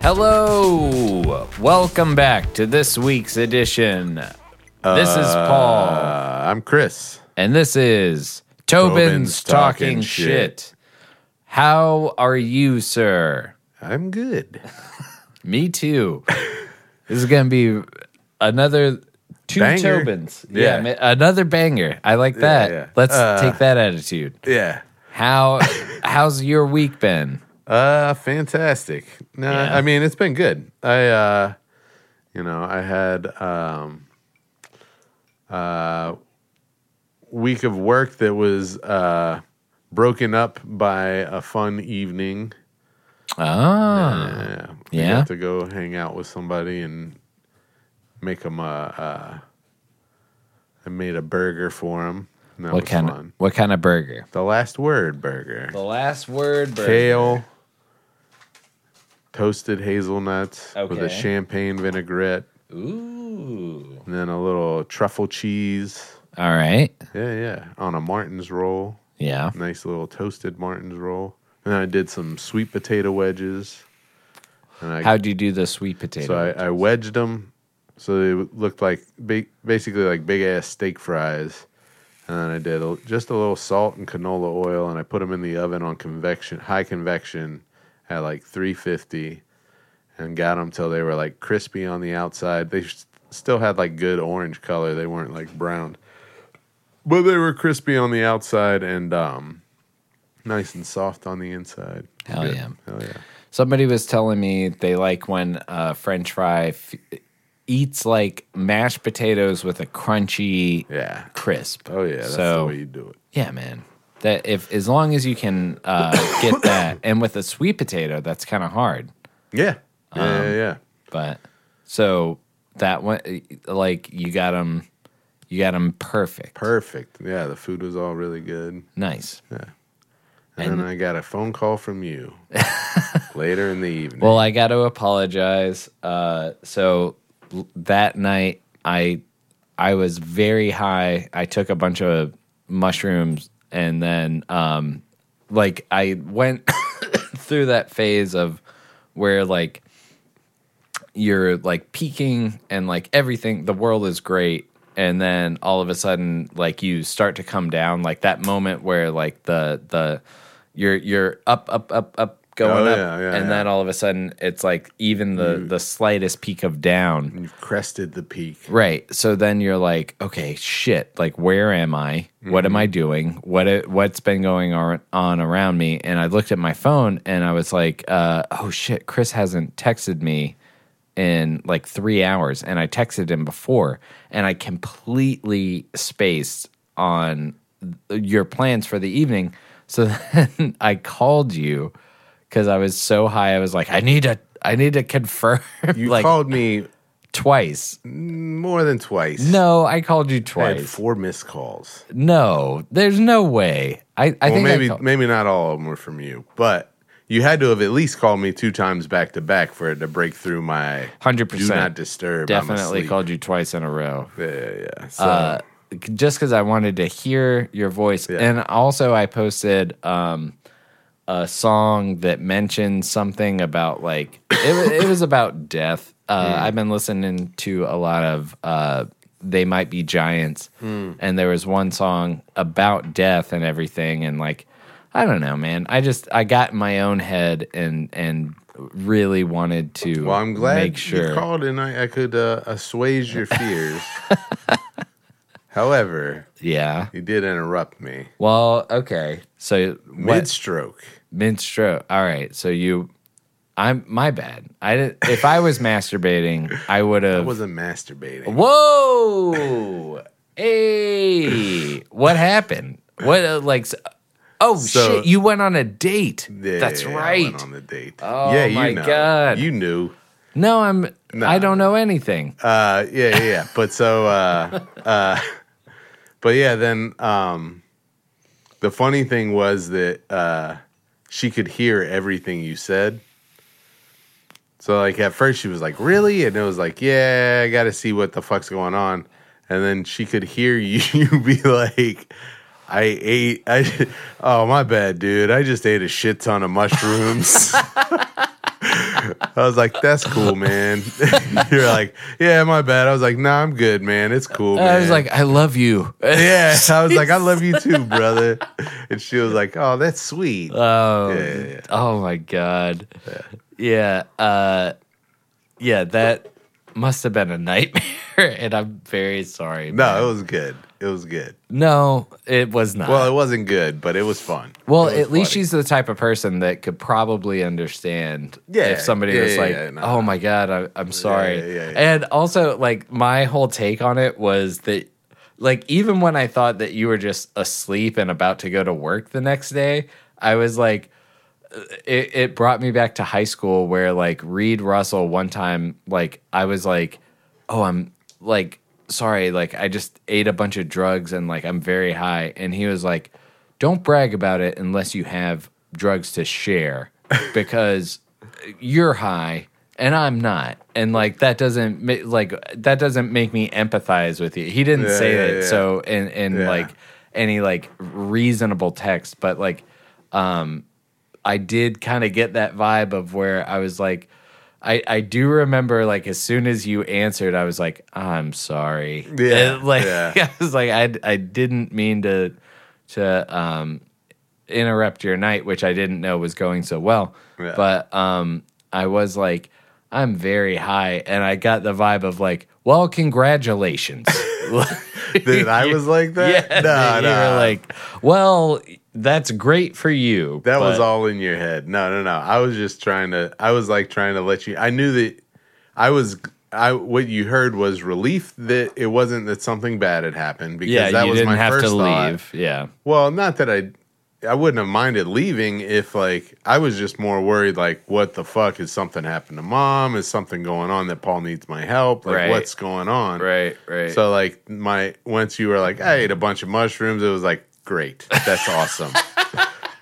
Hello, welcome back to this week's edition. this is Paul, Uh, I'm Chris. and this is Tobin's, Tobin's talking, Talking shit. Shit. How are you, sir? I'm good. Me too. this is gonna be another two Banger. Tobins. Yeah. ma- another banger. I like that. yeah. Let's Uh, take that attitude. Yeah. How how's your week been? Uh, fantastic. No, Yeah. I mean it's been good. I, uh, you know, I had um, uh, week of work that was uh broken up by a fun evening. Ah, Yeah, we Yeah? to go hang out with somebody and make them a. Uh, I made a burger for them. That what was kind fun. of what kind of burger? The last word burger. The last word burger. Kale, toasted hazelnuts with a champagne vinaigrette, Ooh. and then a little truffle cheese. All right. Yeah, yeah. On a Martin's roll. Yeah. Nice little toasted Martin's roll. And then I did some sweet potato wedges. And I How'd you do the sweet potato? So I, I wedged them so they looked like ba- basically like big ass steak fries. And then I did a, just a little salt and canola oil, and I put them in the oven on convection, high convection, at like 350, and got them till they were like crispy on the outside. They s- still had like good orange color; they weren't like brown, but they were crispy on the outside and um, nice and soft on the inside. Hell Good. yeah. Hell yeah! Somebody was telling me they like when a French fry f- eats like mashed potatoes with a crunchy Yeah. crisp. Oh yeah, that's So- the way you do it. Yeah, man. That if as long as you can uh, get that, and with a sweet potato, that's kind of hard. Yeah. Yeah, Um, yeah, yeah. But so that one, like you got them, you got them perfect. Perfect. Yeah, the food was all really good. nice. And, And- then I got a phone call from you later in the evening. Well, I got to apologize. Uh, so that night, I I was very high. I took a bunch of mushrooms, and then um, like I went through that phase of where like you're like peaking and like everything. The world is great. And then all of a sudden, like you start to come down, like that moment where like the the you're you're up up up up going Oh, up, yeah, yeah, and yeah. then all of a sudden it's like even the the slightest peak of down, You've crested the peak. right? So then you're like, okay, shit, like where am I? What am I Mm-hmm. doing? What what's been going on, on around me? And I looked at my phone and I was like, uh, oh shit, Chris hasn't texted me in like three hours, and I texted him before, and I completely spaced on your plans for the evening. So then I called you because I was so high. I was like, I need to, I need to confirm. You like called me twice. more than twice. No, I called you I had twice. four missed calls. No, there's no way. I, I well, think I maybe maybe not all of them were from you, but you had to have at least called me two times back to back for it to break through my 100%. do not disturb. I'm definitely asleep. called you twice in a row. Yeah, yeah, yeah. So, uh, just because I wanted to hear your voice. And also, I posted um, a song that mentioned something about like it, it was about death. Uh, Hmm. I've been listening to a lot of uh, They Might Be Giants, Hmm. and there was one song about death and everything. And like, I don't know, man. I just I got in my own head and and really wanted to. well, I'm glad make sure. you called and I, I could uh, assuage your fears. However, yeah. you did interrupt me Well, okay. So mid stroke. Mid stroke. All right. So you, I'm my bad. I did, if I was masturbating, I would have. I wasn't masturbating. Whoa! Hey, what happened? What uh, like? Oh So- shit! You went on a date. Yeah, That's right. went on the date. Oh, yeah, you my know. God. You knew. no, I'm. I don't know anything. Uh, yeah, yeah, yeah. But so, uh, uh, but yeah, then um, the funny thing was that uh, she could hear everything you said. So like at first she was like, "Really?" and it was like, "Yeah, I got to see what the fuck's going on." And then she could hear you be like, I ate. I oh my bad, dude. I just ate a shit ton of mushrooms. I was like, "That's cool, man." You're like, "Yeah, my bad." I was like, "Nah, I'm good, man. It's cool." Man. I was like, I love you. "Yeah." I was like, "I love you too, brother." And she was like, "Oh, that's sweet." Oh, Yeah, yeah, yeah. oh my god. Yeah. uh, yeah, that must have been a nightmare, and I'm very sorry. no, man. it was good. It was good. no, it was not. Well, it wasn't good, but it was fun. Well, was at least funny. she's the type of person that could probably understand Yeah, if somebody yeah, was yeah, like, yeah, no, "Oh my god, I, I'm sorry," yeah, yeah, yeah. and also like my whole take on it was that, like, even when I thought that you were just asleep and about to go to work the next day, I was like, uh, it, it brought me back to high school where like Reed Russell one time, like I was like, "Oh, I'm like." Sorry, like I just ate a bunch of drugs and like I'm very high. And he was like, don't brag about it unless you have drugs to share because you're high and I'm not. And like that doesn't ma- like that doesn't make me empathize with you. He didn't Yeah, say yeah, that yeah. so in in like any like reasonable text, but like um I did kind of get that vibe of where I was like I, I do remember like as soon as you answered, I was like, I'm sorry. Yeah, And, like yeah. I was like, I I didn't mean to to um interrupt your night, which I didn't know was going so well. Yeah. But um I was like, I'm very high, and I got the vibe of like, well, congratulations. That I was like that? Yeah, No, that you no. were like, well, that's great for you. That was all in your head. No, no, no. I was just trying to. I was like trying to let you. I knew that. I was. I what you heard was relief that it wasn't that something bad had happened because Yeah, that you was didn't my have first to thought. leave. Yeah. Well, not that I. I wouldn't have minded leaving if like I was just more worried like what the fuck is something happened to mom is something going on that Paul needs my help like Right. what's going on Right, right. so like my once you were like I ate a bunch of mushrooms, it was like great, that's awesome.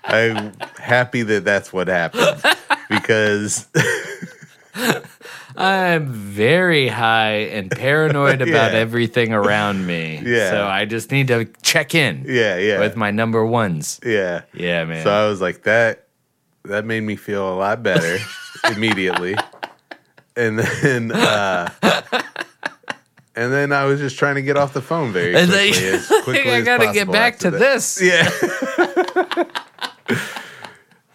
I'm happy that that's what happened because I'm very high and paranoid about Yeah. everything around me. Yeah. So I just need to check in yeah, yeah, with my number ones. yeah. Yeah, man. So I was like that. That made me feel a lot better immediately, and then uh, and then I was just trying to get off the phone very And quickly. then- as quickly I gotta get possible back to that. this. Yeah.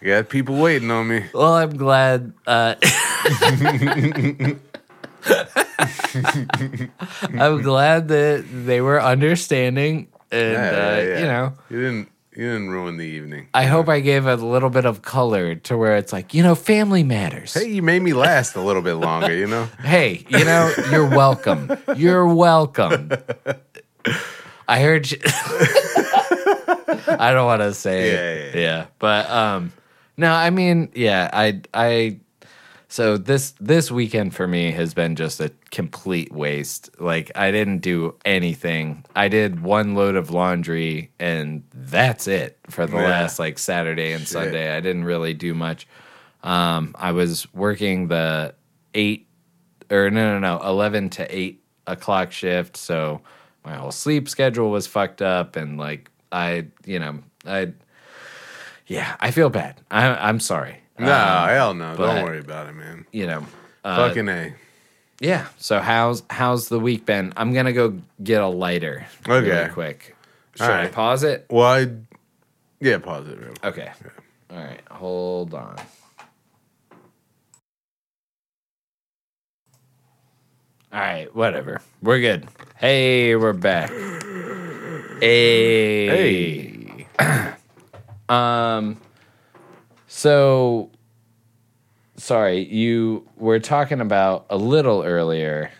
Got people waiting on me. Well, I'm glad. Uh, I'm glad that they were understanding, and Yeah, uh, yeah, yeah. you know, You didn't you didn't ruin the evening. I hope I gave a little bit of color to where it's like, you know, family matters. Hey, you made me last a little bit longer, you know? Hey, you know, you're welcome. You're welcome. I heard you. I don't want to say Yeah, it. yeah, yeah. But um no, I mean, yeah, I I so this this weekend for me has been just a complete waste. Like I didn't do anything. I did one load of laundry and that's it for the Yeah. last like Saturday and Sunday. I didn't really do much. Um I was working the 8 or no, no, no, eleven to eight o'clock shift. So my whole sleep schedule was fucked up, and like I, you know, I, yeah, I feel bad. I, I'm sorry. No, Um, hell no. but- Don't worry about it, man. you know, uh, Fucking A. yeah. So how's how's the week been? I'm gonna go get a lighter. Okay. really quick. Should All I right. pause it? Well, I, yeah, pause it real quick. Okay. All right. Hold on. All right, whatever. We're good. Hey, we're back. Hey. um so sorry, you were talking about a little earlier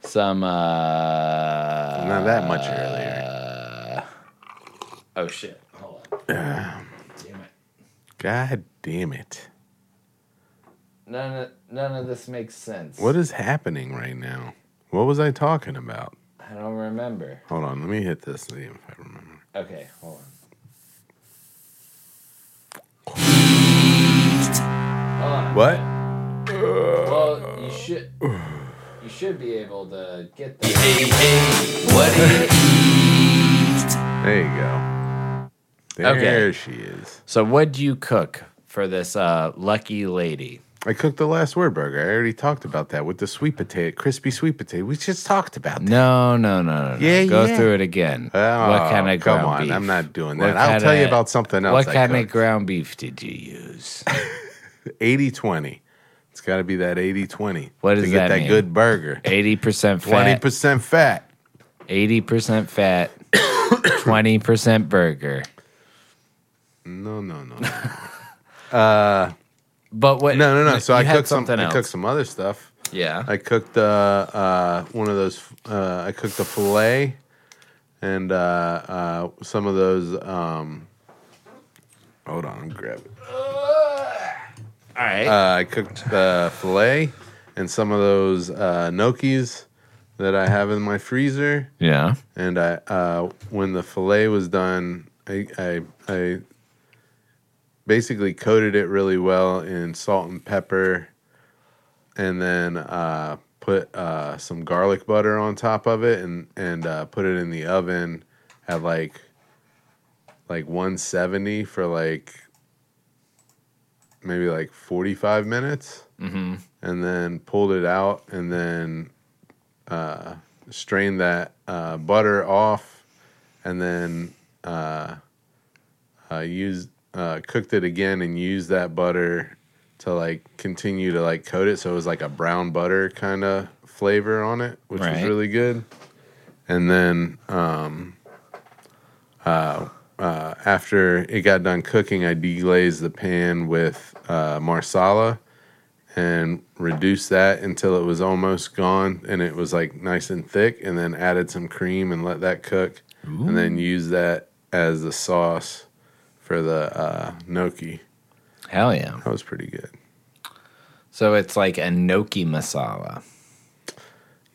some uh Not that much earlier. Oh shit. Hold on. Damn it. God damn it. None of none of this makes sense. What is happening right now? What was I talking about? I don't remember. Hold on, let me hit this see if I remember. Okay, hold on. Hold. What? Well, you should you should be able to get that. There you go. There Okay. she is. So what do you cook for this uh, lucky lady? I cooked the last word burger. I already talked about that with the sweet potato, crispy sweet potato. We just talked about that. No, no, no, no. no. Yeah, Go yeah. through it again. Oh, what kind of ground come on? beef? I'm not doing What that. I'll tell you about something else. What I kind of ground beef did you use? 80-20. It's got to be that 80-20. What to does get that that mean? good burger? 80% fat. 20% fat. eighty percent fat, twenty percent burger. No, no, no, no, uh, But what? no, no, no. So I cooked some. something I else. cooked some other stuff. Yeah. I cooked uh, uh, one of those. Uh, I cooked a fillet, and uh, uh, some of those. Um, hold on, I'm grabbing. All right. Uh, I cooked the fillet and some of those uh, gnocchis that I have in my freezer. yeah. And I, uh, when the fillet was done, I, I, I basically coated it really well in salt and pepper, and then uh, put uh, some garlic butter on top of it, and and uh, put it in the oven at like like 170 for like maybe like 45 minutes Mm-hmm. and then pulled it out and then uh, strained that uh, butter off and then uh, uh, used uh, cooked it again and used that butter to like continue to like coat it so it was like a brown butter kind of flavor on it which was really good. And then um, uh, uh, after it got done cooking i deglazed the pan with uh, marsala and reduced that until it was almost gone and it was like nice and thick and then added some cream and let that cook. And then use that as the sauce for the uh, gnocchi Hell yeah. that was pretty good So it's like a gnocchi masala.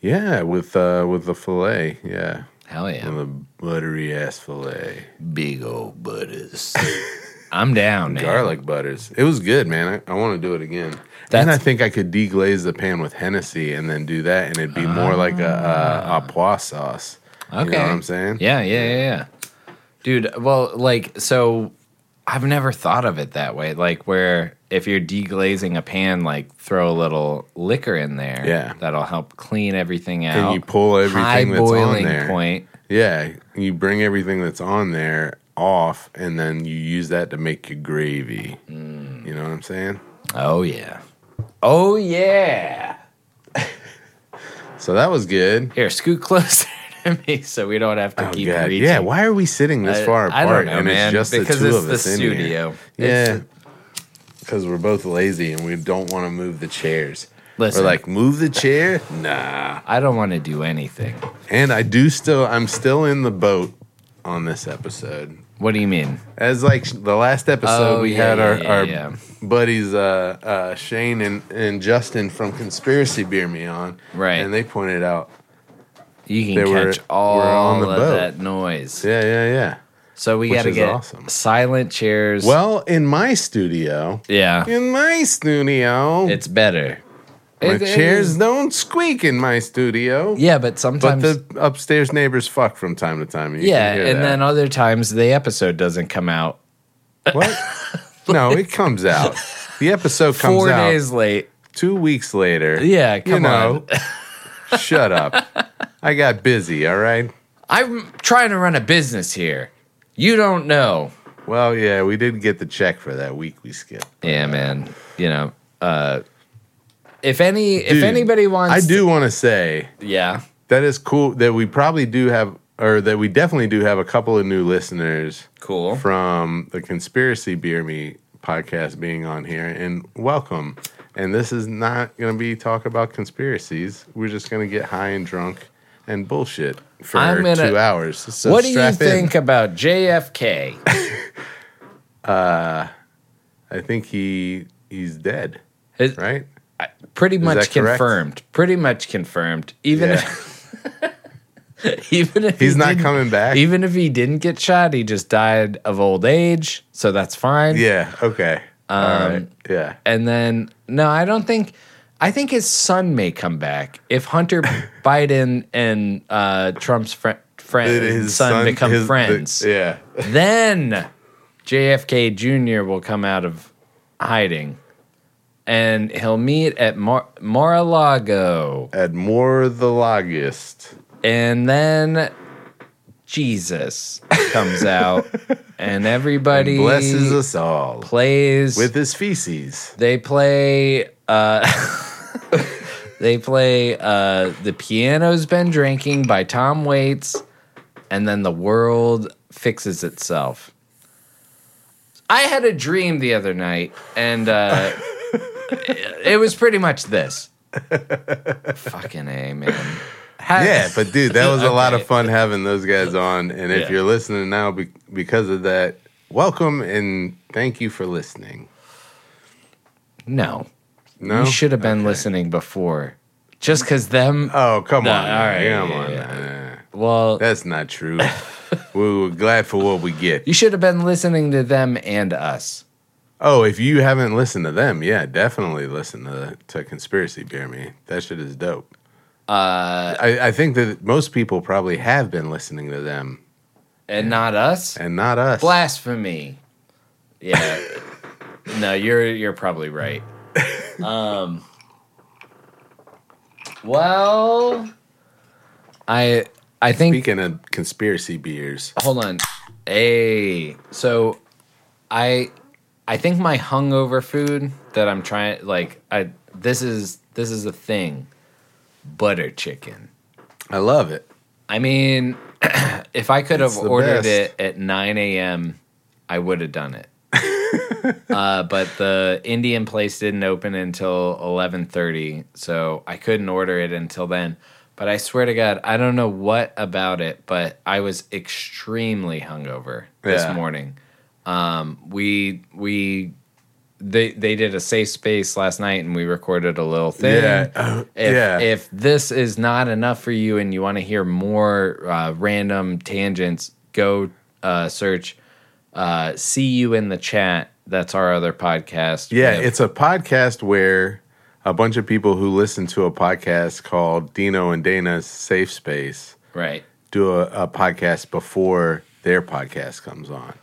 yeah with uh with the fillet yeah Hell yeah. with a buttery ass fillet Big old butters. I'm down. man. garlic butters it was good man i, I want to do it again That's- and i think i could deglaze the pan with hennessy and then do that and it'd be more like a, a, a pois sauce Okay. you know what i'm saying Yeah, yeah, yeah, yeah. Dude, well, like, so I've never thought of it that way. Like, where if you're deglazing a pan, like, throw a little liquor in there. Yeah. That'll help clean everything out. and you pull everything High that's on boiling there point. Yeah, you bring everything that's on there off, and then you use that to make your gravy. Mm. You know what I'm saying? Oh, yeah. Oh, yeah. So that was good. Here, scoot closer me so we don't have to Oh, keep God. reaching. Yeah, why are we sitting this I- far I apart? don't know, and man. it's just because the two it's of the us in here. studio. Yeah, because we're both lazy and we don't want to move the chairs. Listen. We're like, move the chair? Nah. I don't want to do anything. And I do still, I'm still in the boat on this episode. What do you mean? As like the last episode, Oh, we yeah, had our, yeah, our buddies uh, uh, Shane and, and Justin from Conspiracy Beer Me on, Right. And they pointed out, You can They were- catch all were on the of boat. that noise. yeah, yeah, yeah. So we Which got to is get awesome. silent chairs. Well, in my studio, yeah, in my studio, it's better. my It- it chairs is- don't squeak in my studio. yeah, but But sometimes. the upstairs neighbors fuck from time to time. you yeah, hear and that. then other times the episode doesn't come out. what? no, it comes out. The episode comes Four out days late. two weeks later. Yeah, you come know. on. Shut up. I got busy. All right. I'm trying to run a business here. You don't know. Well, yeah, we didn't get the check for that week we skipped. Yeah, man. You know, uh, if any, if anybody wants, I do want to say yeah, that is cool that we probably do have, or that we definitely do have a couple of new listeners cool. from the Conspiracy Beer Me podcast being on here, and welcome. And this is not going to be talk about conspiracies. We're just going to get high and drunk and bullshit for gonna- two hours. So what do you in. think about JFK? uh, I think he he's dead, His- right? pretty much that correct? confirmed. Pretty much confirmed. Even Yeah. if, even if He's he didn't- coming back. Even if he didn't get shot, he just died of old age, so that's fine. Yeah. Okay. Um, right. Yeah. And then no, I don't think. I think his son may come back if Hunter Biden and uh, Trump's fri friend His son, become his- friends. the- yeah. Then JFK Jr. will come out of hiding, and he'll meet at Mar- Mar-a-Lago, At more the logist. and then Jesus comes out, and everybody Blesses us all plays with his feces. They play. Uh, they play. Uh, the piano's been drinking by Tom Waits, and then the world fixes itself. I had a dream the other night, and uh, it, was pretty much this. Fucking a man. Yeah, but dude, that was a lot of fun having those guys on. And if Yeah. you're listening now be- because of that, welcome and thank you for listening. no, No, you should have been Okay. listening before. Just because them. Oh come No, on, all right, come yeah, on. yeah. man. well, That's not true. we were glad for what we get. you should have been listening to them and us. Oh, if you haven't listened to them, yeah, definitely listen to to Conspiracy Beer Me. That shit is dope. Uh, I, I think that most people probably have been listening to them and not us. and not us. Blasphemy. Yeah. no, you're you're probably right. Um Well, I I think Speaking of conspiracy beers, hold on. Hey, so I I think my hungover food that I'm trying like I this is this is a thing. Butter chicken. I love it. I mean, if I could have ordered best. it at 9 a.m., I would have done it. uh, but the Indian place didn't open until 11:30, so I couldn't order it until then. But I swear to God, I don't know what about it, but I was extremely hungover this Yeah. morning. Um, we we they they did a safe space last night, and we recorded a little thing. Yeah. Oh, If, yeah. if this is not enough for you and you want to hear more uh, random tangents, go uh, search uh, "See You in the Chat." That's our other podcast. Yeah, with- it's a podcast where a bunch of people who listen to a podcast called Dino and Dana's Safe Space right. do a, a podcast before their podcast comes on.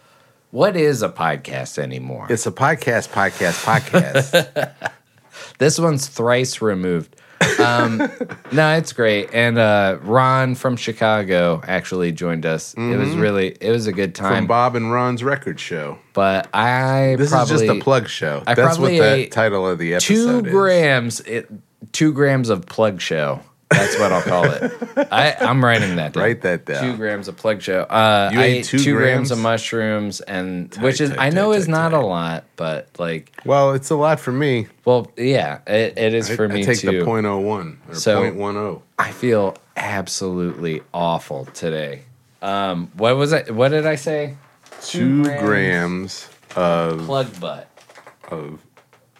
What is a podcast anymore? It's a podcast, podcast, podcast. This one's thrice removed. Um, no, it's great. And uh, Ron from Chicago actually joined us. It was really, it was a good Mm-hmm. From time. Bob and Ron's record show. but I This probably is just a plug show. I That's what the title of the two episode is. grams. It, two grams of plug show. That's what I'll call it. I, I'm writing that down. Write that down. Two grams of plug show. Uh, You I ate ate two two, grams? grams? of mushrooms, and which is tight, I know tight, is tight, not tight. a lot, but like, Well, it's a lot for me. well, yeah, it, it is I, for I me take too. the .01 or So- .10. I feel absolutely awful today. Um, what was I? What did I say? Two grams. grams of Plug butt. of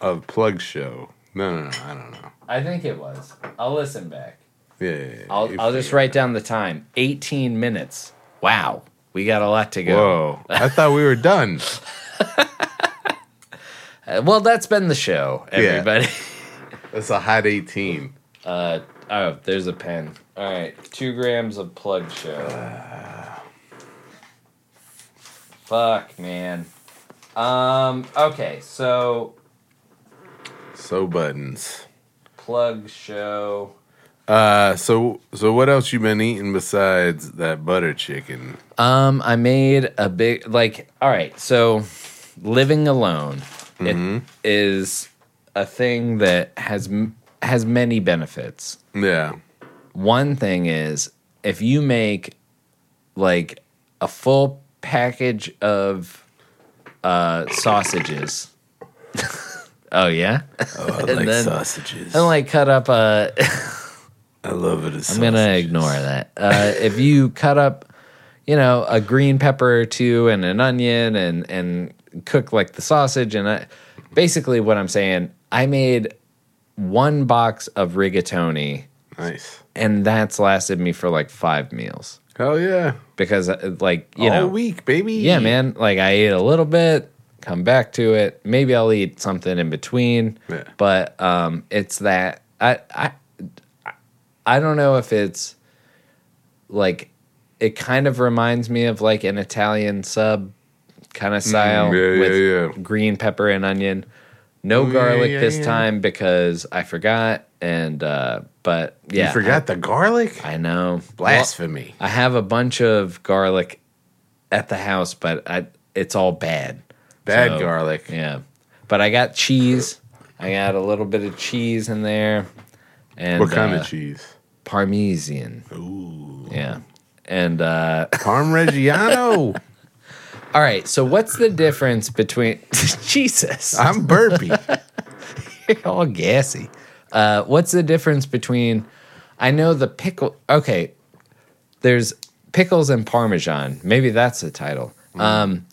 of plug show. No, no, no. I don't know. I think it was. I'll listen back. Yeah, yeah, yeah. I'll, I'll just write down the time. 18 minutes. Wow. We got a lot to go. Whoa! I thought we were done. Uh, well, that's been the show, everybody. That's a hot eighteen. Uh, oh, there's a pen. All right. Two grams of plug show. Fuck, man. Um, okay, so So buttons. plug show. Uh, so so what else you been eating besides that butter chicken? Um, I made a big like. All right, so living alone it is a thing that has has many benefits. Yeah. One thing is if you make like a full package of uh, sausages. oh yeah, Oh, I And like then- sausages. and like cut up a. I love it. As I'm gonna ignore that. Uh, if you cut up, you know, a green pepper or two and an onion and and cook like the sausage and I, basically what I'm saying, I made one box of rigatoni Nice. and that's lasted me for like five meals Hell yeah! because uh, like you All know week, baby. yeah man like I ate a little bit come back to it maybe I'll eat something in between Yeah. but um it's that I I I don't know if it's like it kind of reminds me of like an Italian sub kind of style Mm, yeah, with yeah, yeah. green pepper and onion. No garlic this time because I forgot. And uh, but yeah, you forgot the garlic? I, I know Blasphemy. Well, I have a bunch of garlic at the house, but I, it's all bad. Bad So, garlic. Yeah, but I got cheese. I got a little bit of cheese in there. And what kind uh, of cheese? Parmesan. Ooh. Yeah. And uh, Parmigiano. all right, so what's the difference between Jesus? I'm burpy. You're all gassy. Uh, what's the difference between? I know the pickle. Okay, there's pickles and parmesan. Maybe that's the title. Um,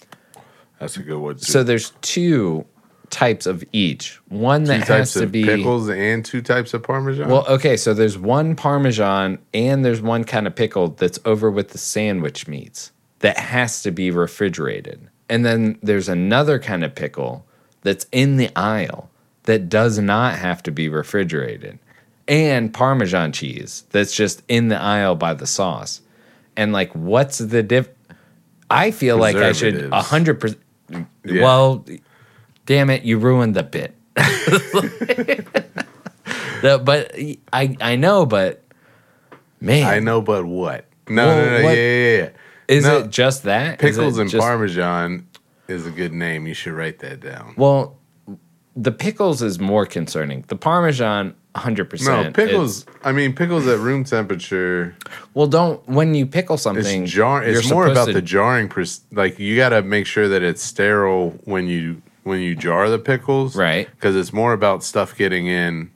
That's a good one. Too. so there's two types of each. One two that has to of be pickles and two types of parmesan. Well, okay, so there's one parmesan and there's one kind of pickle that's over with the sandwich meats that has to be refrigerated. And then there's another kind of pickle that's in the aisle that does not have to be refrigerated. And parmesan cheese that's just in the aisle by the sauce. And like what's the diff I feel like I should Preservatives. 100% Yeah. Well, damn it, you ruined the bit. The- but I I know, but man, I know, but what? No, Well, no, no, what- yeah, yeah, yeah. Is No, it just that Pickles and just- parmesan is a good name. You should write that down. Well, the pickles is more concerning. The parmesan, hundred percent. No, pickles. I mean, pickles at room temperature. Well, don't when you pickle something. It's jar. It's more about to- the jarring. Pers- like you got to make sure that it's sterile when you when you jar the pickles, Right. Because it's more about stuff getting in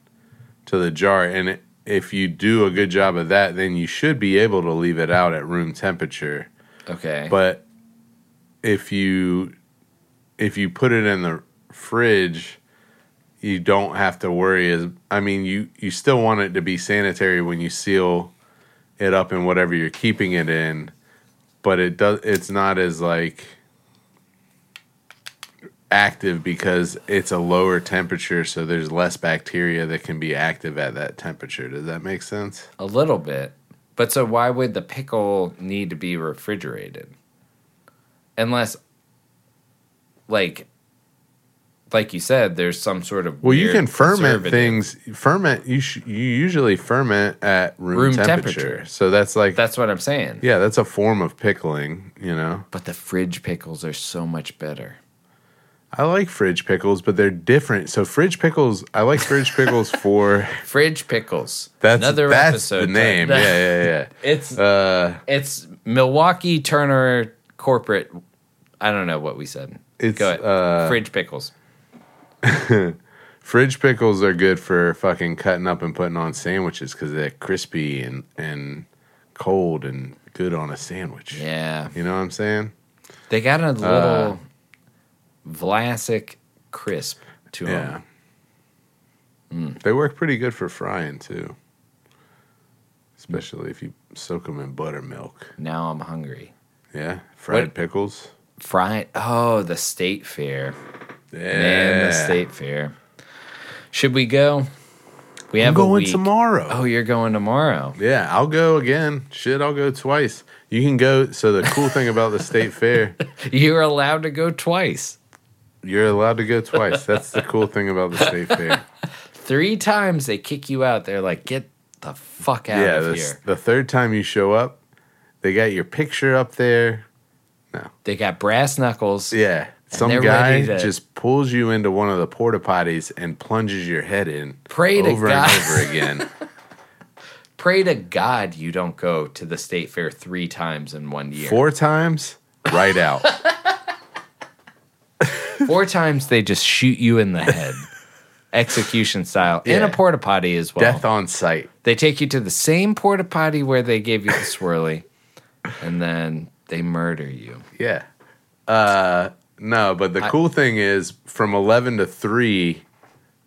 to the jar, and it, if you do a good job of that, then you should be able to leave it out at room temperature. Okay, But if you if you put it in the fridge, you don't have to worry as I mean you you still want it to be sanitary when you seal it up in whatever you're keeping it in, but it does it's not as like active because it's a lower temperature so there's less bacteria that can be active at that temperature. Does that make sense? a little bit. But so why would the pickle need to be refrigerated? Unless, like, like you said, there's some sort of Well, you can ferment things. Ferment you sh- you usually ferment at room, Room temperature. temperature. So that's like That's what I'm saying. yeah, that's a form of pickling. You know, But the fridge pickles are so much better. I like fridge pickles, but they're different. So fridge pickles, I like fridge pickles for Fridge pickles. that's another that's episode. the name. title. yeah, yeah, It's yeah. Uh, it's Milwaukee Turner corporate. I don't know what we said. It's, Go ahead. uh, Fridge pickles. fridge pickles are good for fucking cutting up and putting on sandwiches because they're crispy and and cold and good on a sandwich. Yeah, You know what I'm saying? they got a little Uh, Vlasic crisp to Yeah. them. Mm. They work pretty good for frying too. Especially if you soak them in buttermilk. Now I'm hungry. Yeah, fried What- pickles. Fried. Oh, the state fair. Yeah, Man, the state fair. Should we go? We I'm have a going tomorrow. Oh, you're going tomorrow. Yeah, I'll go again. Shit, I'll go twice. You can go. So the cool thing about the state fair, You're allowed to go twice. You're allowed to go twice. That's the cool thing about the state fair. Three times they kick you out. They're like, get the fuck out yeah, of the, here. the third time you show up, they got your picture up there. No. They got brass knuckles. Yeah. Some guy to- just pulls you into one of the porta potties and plunges your head in Pray to over God. and over again. Pray to God you don't go to the state fair three times in one year. Four times, right out. Four times they just shoot you in the head. Execution style. In a porta potty as well. Death on sight. They take you to the same porta potty where they gave you the swirly, and then they murder you. Yeah. Uh, no, but the cool thing is from 11 to 3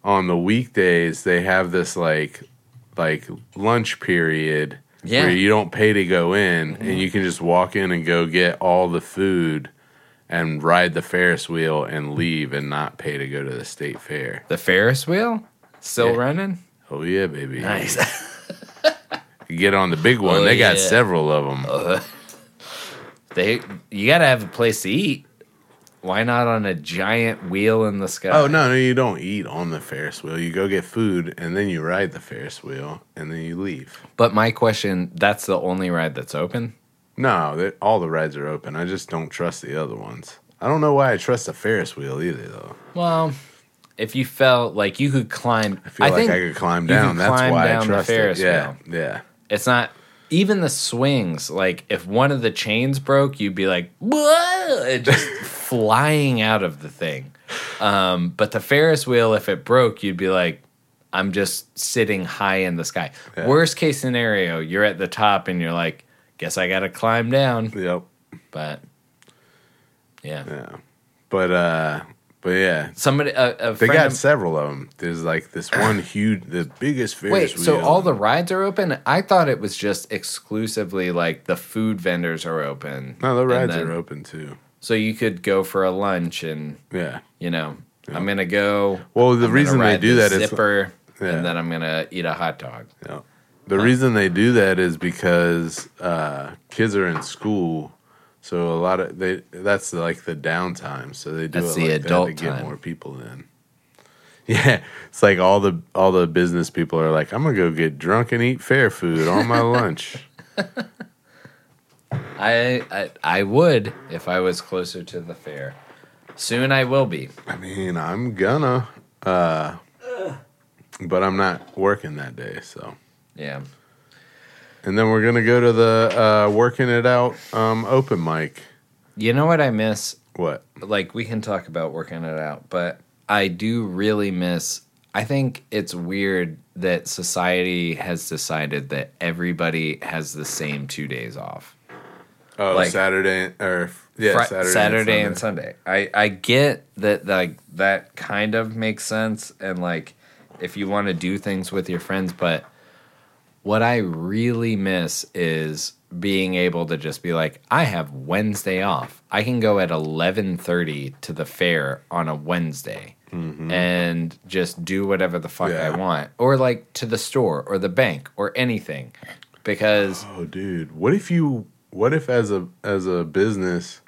on the weekdays, they have this like like lunch period Yeah. where you don't pay to go in and you can just walk in and go get all the food and ride the Ferris wheel and leave and not pay to go to the state fair. The Ferris wheel still Yeah. running. Oh yeah, baby. Nice. Get on the big one. Oh, they got yeah. several of them. they you got to have a place to eat. Why not on a giant wheel in the sky? Oh no, no, you don't eat on the Ferris wheel. You go get food and then you ride the Ferris wheel and then you leave. But my question, that's the only ride that's open? No, they, all the rides are open. I just don't trust the other ones. I don't know why I trust the Ferris wheel either, though. Well, if you felt like you could climb, I feel like I could climb down. could That's climb why down I the trust Ferris it. Yeah, wheel. yeah. it's not even the swings. Like if one of the chains broke, you'd be like, "Whoa!" just flying out of the thing. Um, but the Ferris wheel, if it broke, you'd be like, I'm just sitting high in the sky. Yeah. Worst case scenario, you're at the top and you're like, guess I got to climb down. Yep. But yeah, Yeah. But uh but yeah. somebody, a, a They got of- several of them. There's like this one huge, the biggest Ferris Wait, so all the rides are open? I thought it was just exclusively like the food vendors are open. no, the rides then- are open too. So you could go for a lunch and Yeah. you know, I'm gonna go. Well, the I'm reason they do that is zipper, Yeah. and then I'm gonna eat a hot dog. Yeah. The reason they do that is because uh, kids are in school, so a lot of they that's like the downtime. So they do That's it the like adult that to get time. more people in. Yeah, it's like all the all the business people are like, I'm gonna go get drunk and eat fair food on my lunch. I, I I would if I was closer to the fair. Soon I will be. I mean, I'm gonna, uh, but I'm not working that day. So, Yeah. and then we're gonna go to the uh, working it out um, open mic. You know what I miss? What? like we can talk about working it out, but I do really miss I think it's weird that society has decided that everybody has the same 2 days off. Oh, Like- Saturday or yeah, Fri- Saturday, Saturday and and Sunday. Sunday. I I get that like that kind of makes sense and like if you want to do things with your friends, but what I really miss is being able to just be like, I have Wednesday off. I can go at eleven thirty to the fair on a Wednesday mm-hmm. and just do whatever the fuck I want, or like to the store or the bank or anything, because Oh, dude, what if you? What if as a as a business,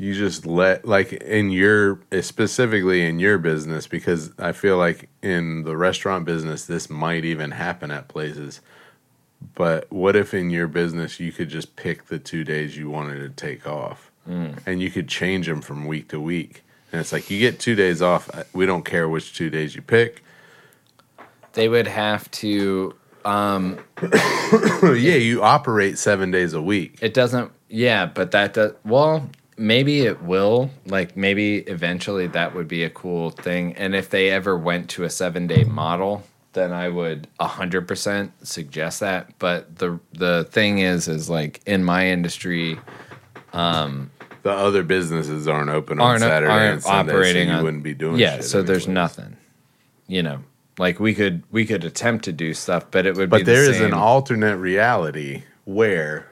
you just let like in your specifically in your business because I feel like in the restaurant business this might even happen at places. But what if in your business you could just pick the two days you wanted to take off, and you could change them from week to week? And it's like you get two days off. uh, We don't care which two days you pick. they would have to Um, yeah, you operate seven days a week. It doesn't. Yeah, but that does. Well, maybe it will. Like maybe eventually that would be a cool thing. And if they ever went to a seven day model, then I would hundred percent suggest that. But the the thing is, is like in my industry, um, The other businesses aren't open on Aren't- Saturday aren't and Sunday, operating so you on- wouldn't be doing. yeah. So there's anyways. nothing. You know, like we could we could attempt to do stuff, but it would. be But there the is an alternate reality where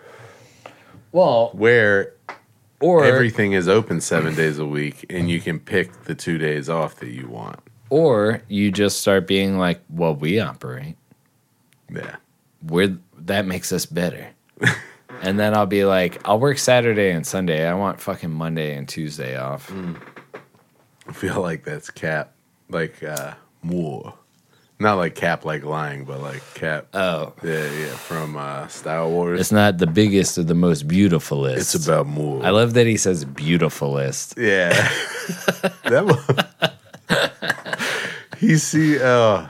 well, where or everything is open seven days a week, and you can pick the two days off that you want. or you just start being like, well, we operate. Yeah, we're that makes us better. and then I'll be like, I'll work Saturday and Sunday. I want fucking Monday and Tuesday off. I feel like that's cap, like uh, more, not like cap, like lying, but like cap. Oh, yeah, yeah, from uh, Star Wars. it's not the biggest or the most beautifulest. It's about more. I love that he says beautifulest. Yeah. that was, he see uh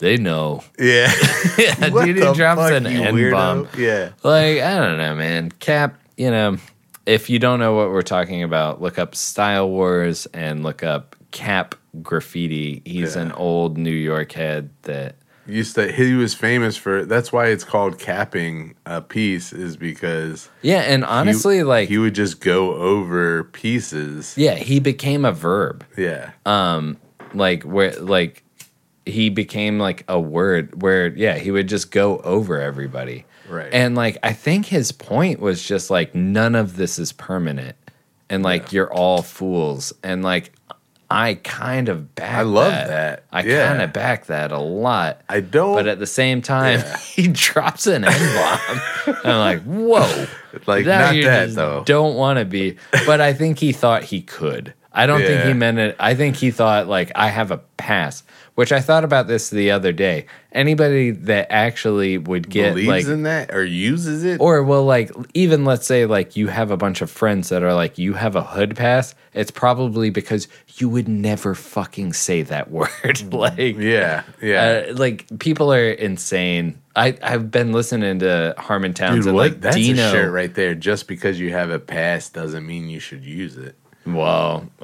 They know. yeah. yeah, What dude, he drops fuck, an N bomb. Yeah. Like, I don't know, man. Cap, you know, if you don't know what we're talking about, look up Style Wars and look up Cap Graffiti. He's Yeah. an old New York head that Used to he was famous for that's why it's called capping a piece is because Yeah, and honestly, he, like he would just go over pieces. Yeah, he became a verb. Yeah. Um like where like he became like a word where yeah, he would just go over everybody. Right. And like I think his point was just like none of this is permanent. And like you're all fools. And like I kind of back. I love that. that. I Yeah. kind of back that a lot. I don't. But at the same time, Yeah. he drops an N bomb. I'm like, whoa. like that not you that though. Don't want to be. But I think he thought he could. I don't think he meant it. I think he thought like I have a pass. Which I thought about this the other day. Anybody that actually would get Believes like in that or uses it. or well like even let's say like you have a bunch of friends that are like you have a hood pass it's probably because you would never fucking say that word like yeah, yeah. uh, like people are insane i i've been listening to Harmontowns Dude, and what? like That's dino a shirt right there. Just because you have a pass doesn't mean you should use it. Whoa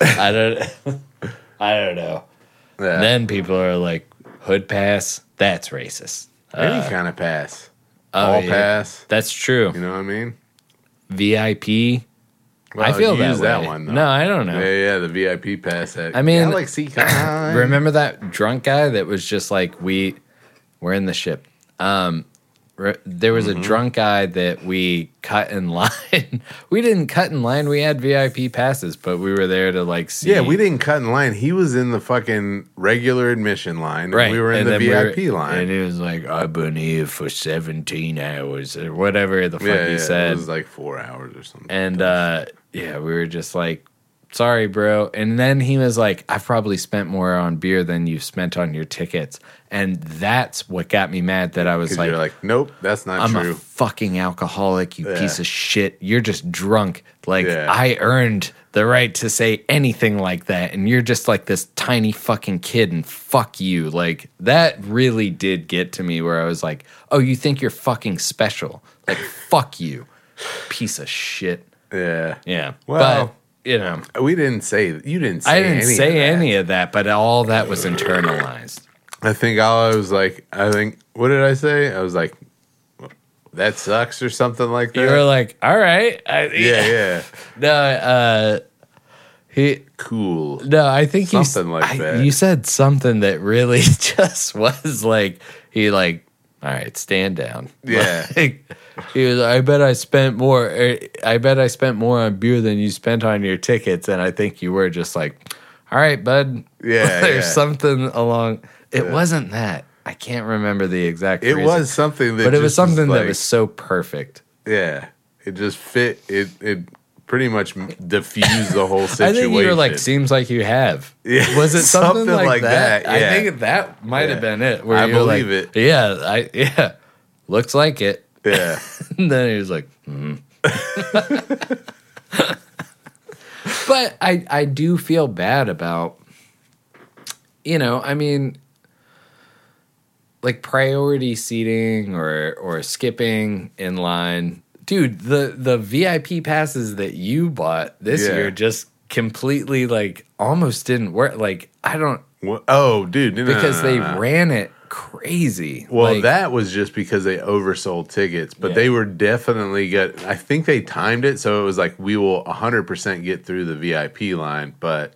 i don't i don't know Yeah. then people are like hood pass that's racist Any kind of pass. oh, All yeah. pass. that's true You know what I mean? vip i feel that, that one, though. no i don't know Yeah, yeah, the VIP pass. I mean, Galaxy Con. Remember that drunk guy that was just like we we're in the ship. Um there was Mm-hmm. a drunk guy that we cut in line. we didn't cut in line. We had VIP passes, but we were there to like see. Yeah, we didn't cut in line. He was in the fucking regular admission line. and Right. We were in and the then we were- VIP line. And he was like, I've been here for 17 hours or whatever the fuck yeah, he yeah, said. It was like four hours or something. And uh, yeah, we were just like, sorry, bro. And then he was like, I've probably spent more on beer than you've spent on your tickets. And that's what got me mad that I was like, you're like, nope, that's not I'm true. a fucking alcoholic, you Yeah. piece of shit. You're just drunk. Like, Yeah. I earned the right to say anything like that. And you're just like this tiny fucking kid, and fuck you. Like, that really did get to me where I was like, oh, you think you're fucking special. Like, fuck you, piece of shit. yeah. Yeah. Well- but, you know, We didn't say you didn't. Say I didn't any say of any of that, but all that was internalized. I think all I was like, I think, what did I say? I was like, that sucks or something like that. You were like, all right. I, yeah, yeah, No, uh, he, cool. no, I think you, Something like I- that. You said something that really just was like, he like, all right, stand down. Yeah. Like, he was, I bet I spent more. er, I bet I spent more on beer than you spent on your tickets, and I think you were just like, all right, bud. Yeah, there's yeah. something along. It wasn't that. I can't remember the exact. It reason. was something that, but it was something that like- was so perfect. yeah. It just fit. It it pretty much diffused the whole situation. I think you were like, seems like you have. Yeah, Was it something, something like, like that? that, I think that might have been it. Where I were like, believe it. Yeah, I yeah, looks like it. Yeah, And then he was like, hmm. but I I do feel bad about, you know, I mean, like priority seating or or skipping in line, dude. The the VIP passes that you bought this Yeah. year just completely like almost didn't work. Like I don't Well, oh, dude, no, no, because no, no, they ran it crazy. Well, Like, that was just because they oversold tickets, but Yeah. they were definitely get. I think they timed it so it was like we will 100% get through the VIP line, but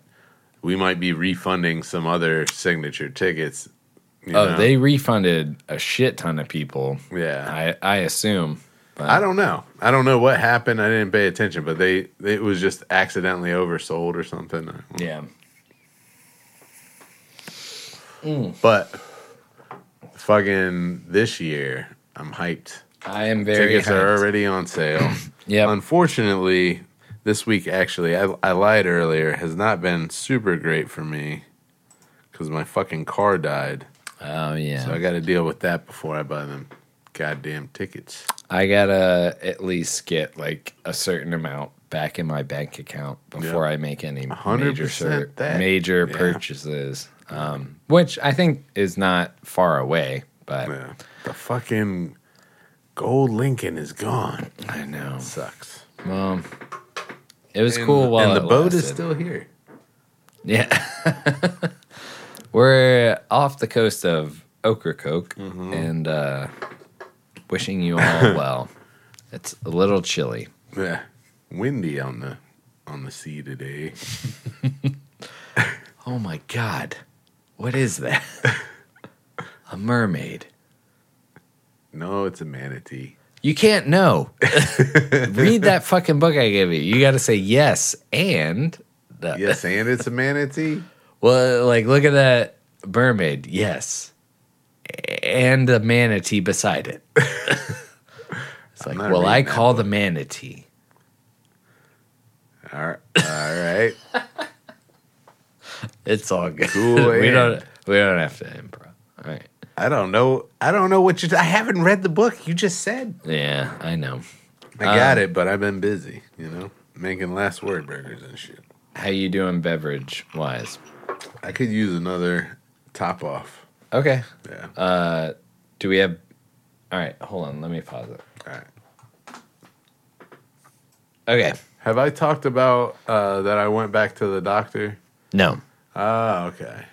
we might be refunding some other signature tickets. oh, know? they refunded a shit ton of people. yeah. I I assume. But I don't know. I don't know what happened. I didn't pay attention, but they it was just accidentally oversold or something. yeah. But fucking this year, I'm hyped. I am very Tickets are already on sale. yeah. Unfortunately, this week actually, I, I lied earlier, has not been super great for me because my fucking car died. oh yeah. So I got to deal with that before I buy them goddamn tickets. I gotta at least get like a certain amount back in my bank account before I make any 100% major sur- that. major Yeah. purchases. Um, which I think is not far away, but Yeah. The fucking gold Lincoln is gone. I know. Sucks. Well, it was And- cool while and the it boat is still here. Yeah. We're off the coast of Ocracoke Mm-hmm. and uh, wishing you all well. It's a little chilly. Yeah. Windy on the on the sea today. Oh my God. What is that? a mermaid. No, it's a manatee. You can't know. Read that fucking book I gave you. You got to say yes and No. Yes, and it's a manatee. Well, like, look at that mermaid. Yes. And a manatee beside it. it's like, well, I call the manatee. All right. All right. It's all good. Cool we hand. don't we don't have to improv. All right. I don't know. I don't know what you. I haven't read the book. You just said. Yeah, I know. I got Um, it, but I've been busy. You know, making last word burgers and shit. How you doing beverage wise? I could use another top off. Okay. Yeah. Uh do we have All right, hold on. Let me pause it. All right. Okay. Have I talked about uh, that I went back to the doctor? No. Ah, okay.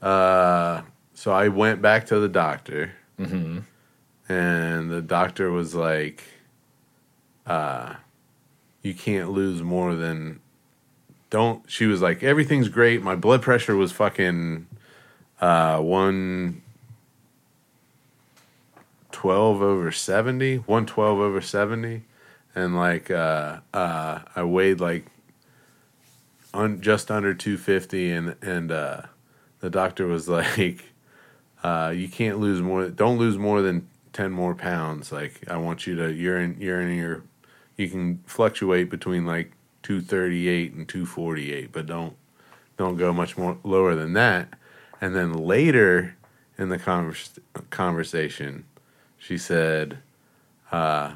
Uh, so I went back to the doctor, Mm-hmm. and the doctor was like, uh, "You can't lose more than don't." She was like, "Everything's great. My blood pressure was fucking uh, one twelve over seventy, one twelve over seventy, and like uh, uh, I weighed like un, just under 250 and and uh, the doctor was like uh, you can't lose more don't lose more than 10 more pounds. Like i want you to you're in you're in your you can fluctuate between like 238 and 248 but don't don't go much more lower than that. And then later in the convers- conversation she said uh,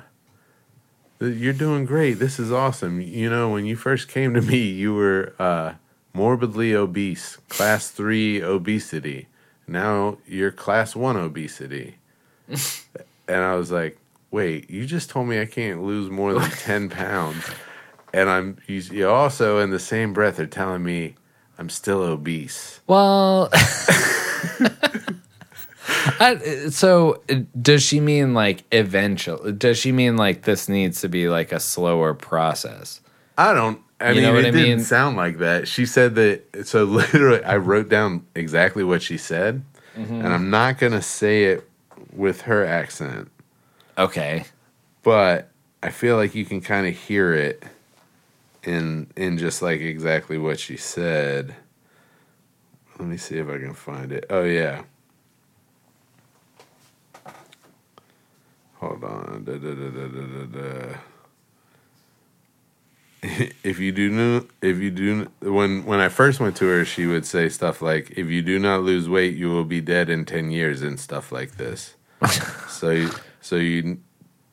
you're doing great. This is awesome. You know, when you first came to me, you were uh, morbidly obese, class three obesity. Now you're class one obesity. and I was like, wait, you just told me I can't lose more than 10 pounds. And I'm, you, you also in the same breath are telling me I'm still obese. Well, I, so does she mean like eventual? Does she mean like this needs to be like a slower process? I don't. I You mean, it I didn't mean? sound like that. She said that. So literally, I wrote down exactly what she said, Mm-hmm. and I'm not gonna say it with her accent, Okay. but I feel like you can kind of hear it in in just like exactly what she said. Let me see if I can find it. Oh yeah. Hold on. Da, da, da, if you do no, if you do when when I first went to her, she would say stuff like, "If you do not lose weight, you will be dead in ten years," and stuff like this. so you, so you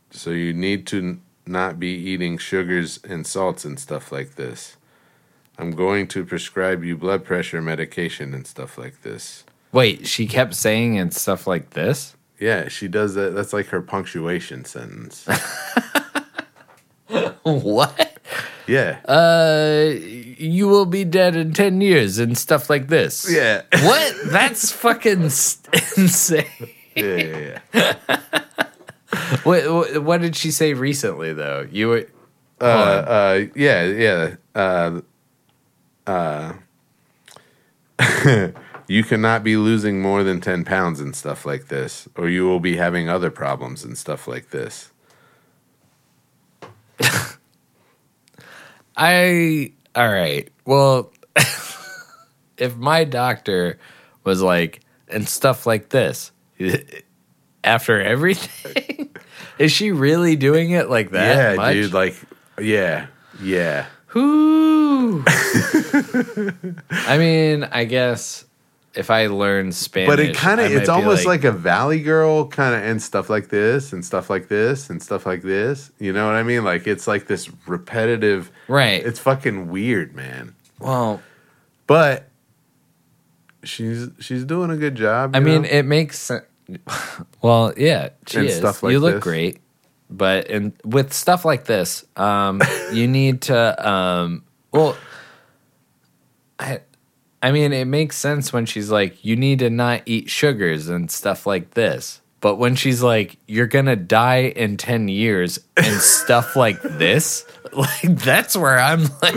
so you need to not be eating sugars and salts and stuff like this. I'm going to prescribe you blood pressure medication and stuff like this. Wait, she kept saying and stuff like this. Yeah, she does that. That's like her punctuation sentence. what? Yeah. Uh, you will be dead in ten years and stuff like this. yeah. What? That's fucking insane. Yeah, yeah, yeah. What, what? What did she say recently though? You were. uh, uh, yeah, yeah. Uh, uh, you cannot be losing more than 10 pounds and stuff like this, or you will be having other problems and stuff like this. I all right. Well, if my doctor was like and stuff like this after everything, is she really doing it like that? yeah, much? dude. Like, yeah, yeah. Whoo. I mean, I guess if I learn Spanish, But it kind of it's almost like, a Valley Girl kind of, and stuff like this, and stuff like this, and stuff like this. You know what I mean? Like, it's like this repetitive. right. It's fucking weird, man. well, But she's she's doing a good job. I you mean, know? it makes sense. Well, yeah, she And is. stuff like you look this. great, but and with stuff like this, um, you need to. Um, well, I, I mean, it makes sense when she's like, you need to not eat sugars and stuff like this. But when she's like, you're gonna die in ten years and stuff like this, like that's where I'm like,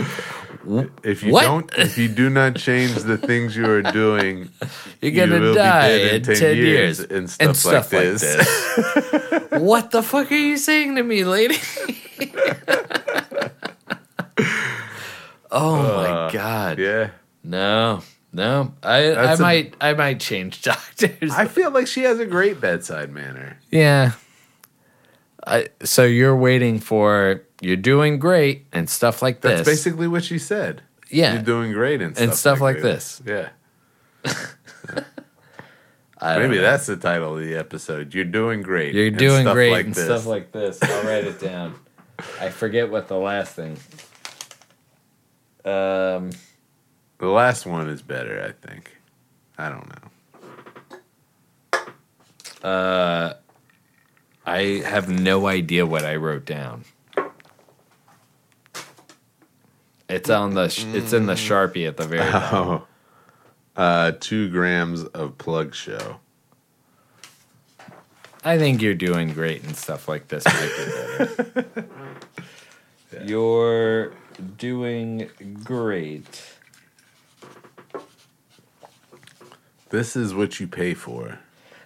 if you what? don't, if you do not change the things you are doing, you're gonna be die dead in ten, years, and stuff, like, this. what the fuck are you saying to me, lady? Oh Uh, my god. Yeah. No. No. I I That's a- might I might change doctors. I feel like she has a great bedside manner. yeah. I, so you're waiting for you're doing great and stuff like that. That's this. basically what she said. yeah. You're doing great and stuff, And stuff like this. Yeah. I don't Maybe know. that's the title of the episode. You're doing great. You're and doing stuff great and stuff like this. I'll write it down. I forget what the last thing. Um, The last one is better, I think. I don't know. uh, I have no idea what I wrote down. It's on the. Sh- It's in the sharpie at the very. Oh. Uh, two grams of plug show. I think you're doing great and stuff like this better. You're doing great. This is what you pay for.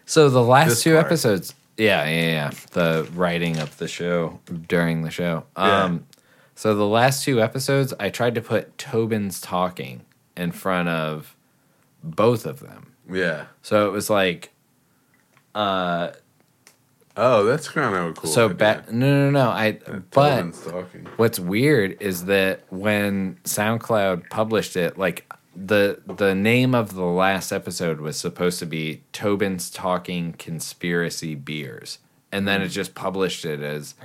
So the last This two part. episodes, yeah, yeah, yeah, the writing of the show during the show. Yeah. Um, so the last two episodes, I tried to put Tobin's talking in front of both of them. Yeah. So it was like, uh, Oh, that's kind of cool. so back. No, no, no. I but Tobin's talking. what's weird is that when SoundCloud published it, like the the name of the last episode was supposed to be Tobin's Talking Conspiracy Beers, and then it just published it as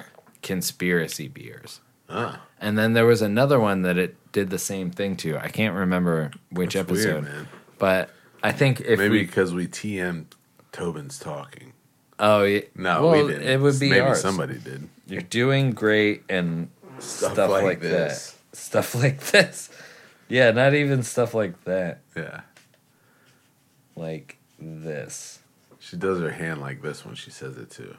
Conspiracy Beers. Ah, And then there was another one that it did the same thing to. I can't remember which that's episode, weird, but I think if Maybe because we TM Tobin's talking. oh yeah, No, well, we didn't. It would be Maybe ours. somebody did. You're doing great and stuff, like, this. that. Stuff like this. Yeah, not even stuff like that. Yeah. Like this. She does her hand like this when she says it too.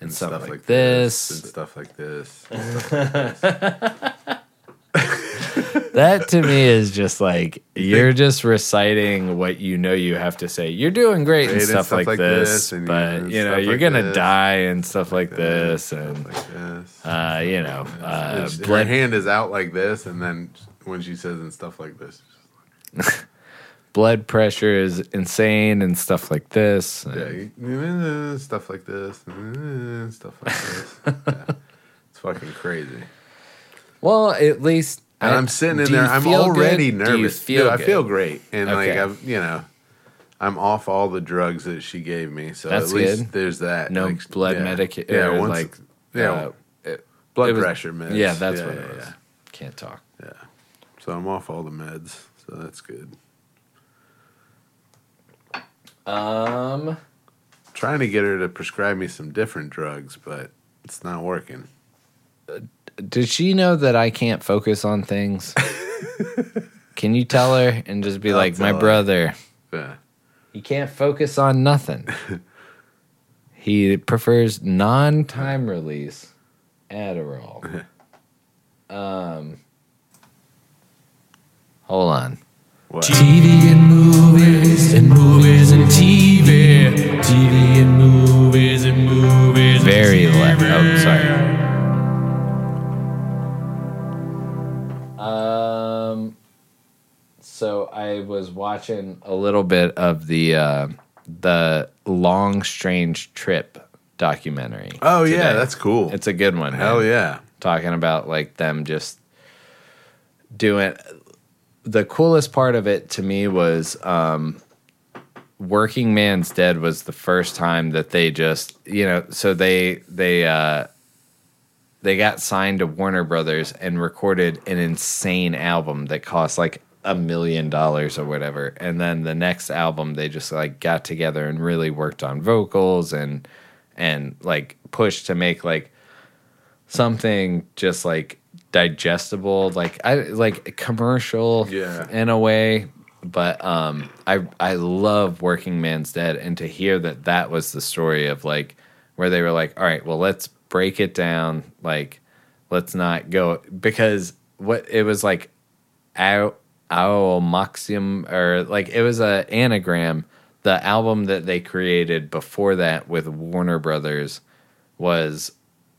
And, stuff, like, this. and stuff like this. and stuff like this. that to me is just like you're just reciting what you know you have to say. You're doing great and stuff, like, this, but you- know you're gonna die and stuff like this, and like this. uh, you know, uh, It's- her blood hand is out like this, and then when she says and stuff like this, blood pressure is insane and stuff like this. and- yeah, stuff like this, stuff like this. Yeah. It's fucking crazy. Well, at least And I- I'm sitting in there. I'm already good? Nervous. feel Dude, I feel great, and Okay. like I've, you know, I'm off all the drugs that she gave me. So That's at least good. there's that. no like, blood yeah. medication. Yeah, once, like yeah, uh, it- blood was- pressure meds. Yeah, that's Yeah, what yeah, it was. Can't talk. Yeah. So I'm off all the meds. So that's good. Um, Trying to get her to prescribe me some different drugs, but it's not working. Does she know that I can't focus on things? Can you tell her and just be I'll like, my her. brother, Yeah. he can't focus on nothing. he prefers non-time release Adderall. um, hold on. What? TV and movies and movies and TV. TV and movies and movies. Very left. Oh, sorry. So I was watching a little bit of the uh, the Long Strange Trip documentary. Oh yeah, that's cool. it's a good one. Hell man. yeah. talking about like them just doing the coolest part of it to me was um Workingman's Dead was the first time that they just you know so they they uh they got signed to Warner Brothers and recorded an insane album that cost like a million dollars or whatever. And then the next album they just like got together and really worked on vocals and and like pushed to make like something just like digestible, like I like commercial Yeah. in a way. But um, I I love Workingman's Dead, and to hear that that was the story of like where they were like, all right, well let's break it down, like let's not go because what it was like, ow ow maxium or like it was a anagram. The album that they created before that with Warner Brothers was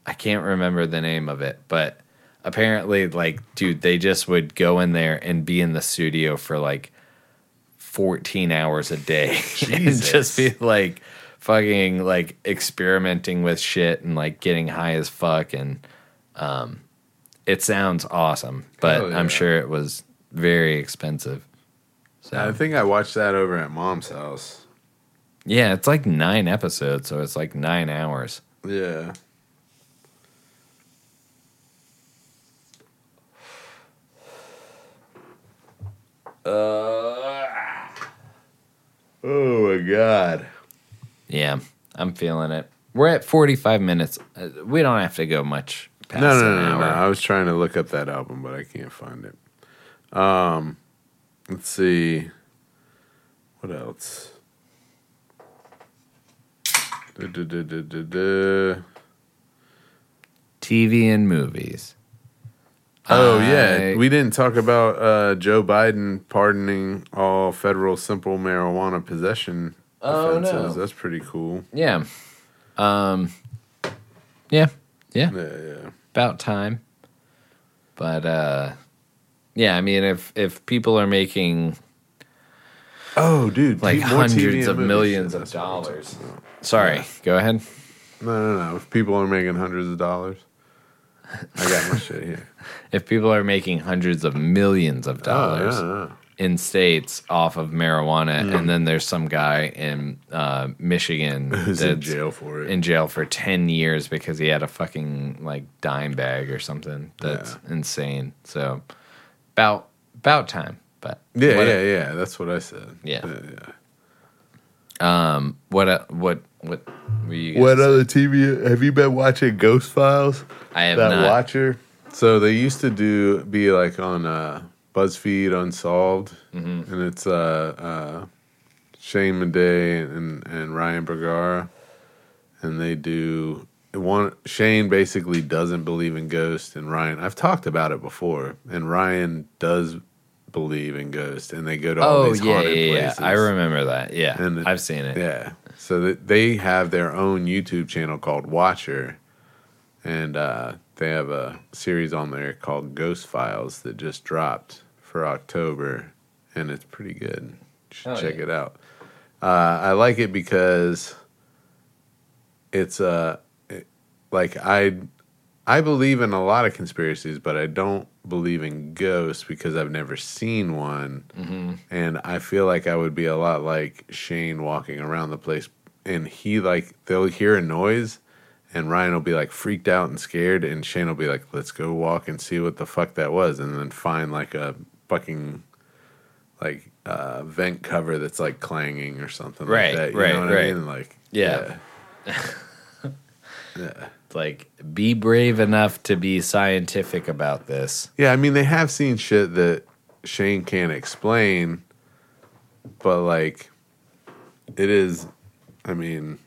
I can't remember the name of it, but apparently, like, dude, they just would go in there and be in the studio for like 14 hours a day and just be like fucking like experimenting with shit and like getting high as fuck. And um, it sounds awesome, but yeah. I'm sure it was very expensive. So, I think I watched that over at mom's house. yeah, it's like nine episodes, so it's like nine hours. Yeah. Oh my god. Yeah, I'm feeling it. We're at 45 minutes. Uh, We don't have to go much past No, no, no, no, no. I was trying to look up that album, but I can't find it. Um, let's see. What else? Du- du- du. TV and movies. Oh I- yeah, we didn't talk about uh, Joe Biden pardoning all federal simple marijuana possession Oh, offenses. no. That's pretty cool. Yeah. Um. Yeah. Yeah. Yeah, yeah. About time. But uh, yeah. I mean, if if people are making Oh, dude, like pe- more TV hundreds and of movies. millions of that's what I'm dollars, talking about. sorry, go ahead. No, no, no. If people are making hundreds of dollars, I got my shit here. If people are making hundreds of millions of dollars. Oh, yeah, yeah. in states off of marijuana, Mm. and then there's some guy in uh, Michigan Who's that's in jail for it? in jail for ten years because he had a fucking like dime bag or something. That's insane. So about about time. But yeah, what, yeah, yeah. That's what I said. Yeah. yeah. Um, what uh, what what were you? What say? other TV have you been watching? Ghost Files. I have that not. Watcher. So they used to do be like on uh, BuzzFeed Unsolved, Mm-hmm. and it's uh, uh, Shane Madej and and Ryan Bergara, and they do one. Shane basically doesn't believe in ghosts, and Ryan. I've talked about it before, and Ryan does believe in ghosts, and they go to all Oh these yeah, haunted yeah, yeah. I remember that. Yeah, And it- I've seen it. Yeah. So that they have their own YouTube channel called Watcher, and uh, they have a series on there called Ghost Files that just dropped for October, and it's pretty good. You should Oh, check yeah. it out. Uh, I like it because it's uh, it- like I I believe in a lot of conspiracies, but I don't believe in ghosts because I've never seen one. Mm-hmm. And I feel like I would be a lot like Shane walking around the place. And he, like, they'll hear a noise, and Ryan will be like freaked out and scared. And Shane will be like, let's go walk and see what the fuck that was. And then find like a fucking, like, uh, vent cover that's like clanging or something Right, like that. You right, know what right. I mean? Like, Yeah. yeah. yeah. Like be brave enough to be scientific about this. Yeah, I mean they have seen shit that Shane can't explain, but like it is I mean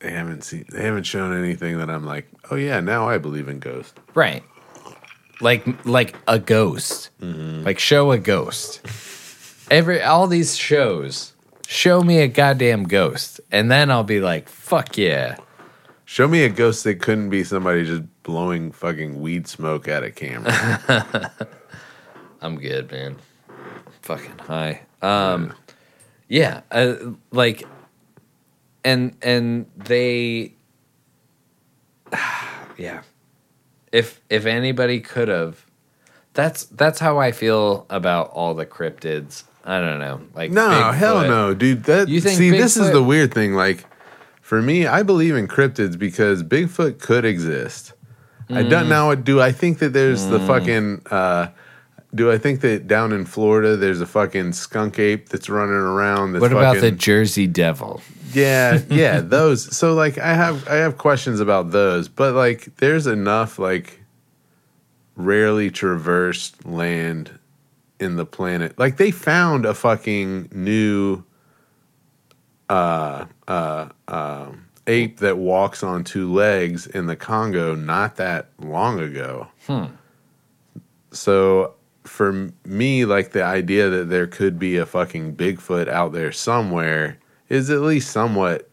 they haven't seen they haven't shown anything that I'm like, "Oh yeah, now I believe in ghosts." Right. Like like a ghost. Mm-hmm. Like show a ghost. Every all these shows, show me a goddamn ghost. And then I'll be like, fuck yeah. Show me a ghost that couldn't be somebody just blowing fucking weed smoke at a camera. I'm good, man. Fucking high. Um yeah, uh, like and and they yeah. If if anybody could have that's that's how I feel about all the cryptids. I don't know. Like No, hell no, dude. That You think see, this is the weird thing. Like, for me, I believe in cryptids because Bigfoot could exist. I Mm. don't now. Do I think that there's the fucking? Uh, do I think that down in Florida there's a fucking skunk ape that's running around? That's What about the Jersey Devil? yeah, yeah, those. So like, I have I have questions about those, but like, there's enough like rarely traversed land in the planet. Like they found a fucking new uh uh um ape that walks on two legs in the Congo not that long ago. So for me like the idea that there could be a fucking Bigfoot out there somewhere is at least somewhat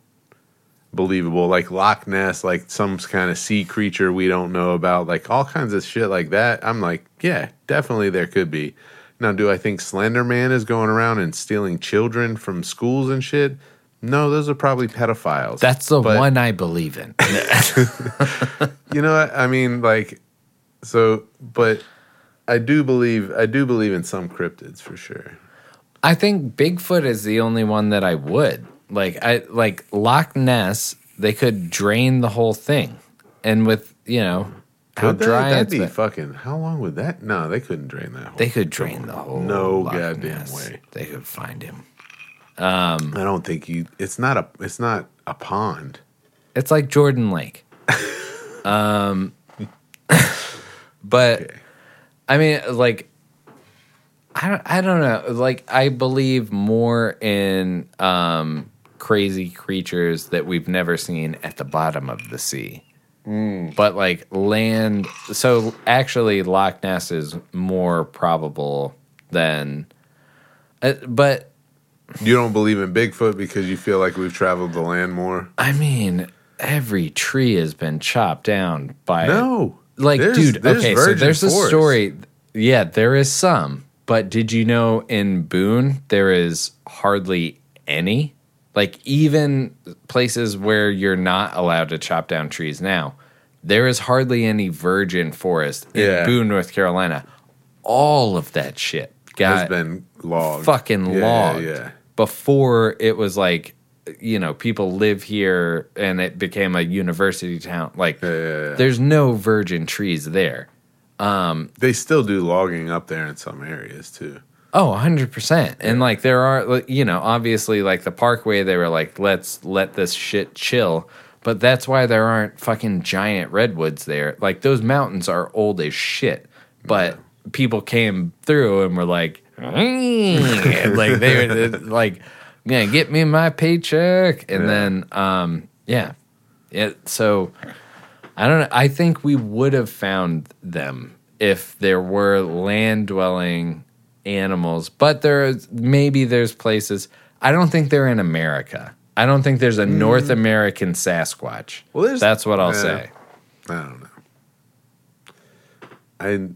believable. Like Loch Ness, like some kind of sea creature we don't know about, like all kinds of shit like that. I'm like, yeah, definitely there could be. Now, do I think Slender Man is going around and stealing children from schools and shit? No, those are probably pedophiles. That's the But- one I believe in. You know what I mean? Like, so, but I do believe I do believe in some cryptids for sure. I think Bigfoot is the only one that I would like. I like Loch Ness. They could drain the whole thing, and with you know how dry That'd it's be been, fucking. How long would that? No, they couldn't drain that. Whole they could drain the whole. No goddamn way. They could find him. I don't think you. It's not a. It's not a pond. It's like Jordan Lake. um, but I mean, like, I don't, I don't know. Like, I believe more in um, crazy creatures that we've never seen at the bottom of the sea. But like land, so actually, Loch Ness is more probable than. Uh, but You don't believe in Bigfoot because you feel like we've traveled the land more. I mean, every tree has been chopped down by No, like There's- dude there's okay so there's a story. Yeah there is some but did you know in boone there is hardly any? Like even places where you're not allowed to chop down trees now there is hardly any virgin forest in Yeah. boone north carolina. All of that shit has got been logged. fucking Yeah, logged. Yeah, before it was like you know people live here and it became a university town like yeah, yeah, yeah. there's no virgin trees there. Um, They still do logging up there in some areas too. oh 100% and like there are you know obviously like the parkway they were like let's let this shit chill. But that's why there aren't fucking giant redwoods there. Like those mountains are old as shit. But people came through and were like like they were like yeah get me my paycheck and Yeah. then um yeah it so i don't know i think we would have found them if there were land dwelling animals but there's maybe there's places i don't think they're in america i don't think there's a north american sasquatch Mm. Well, there's- that's what i'll yeah. say I don't know. I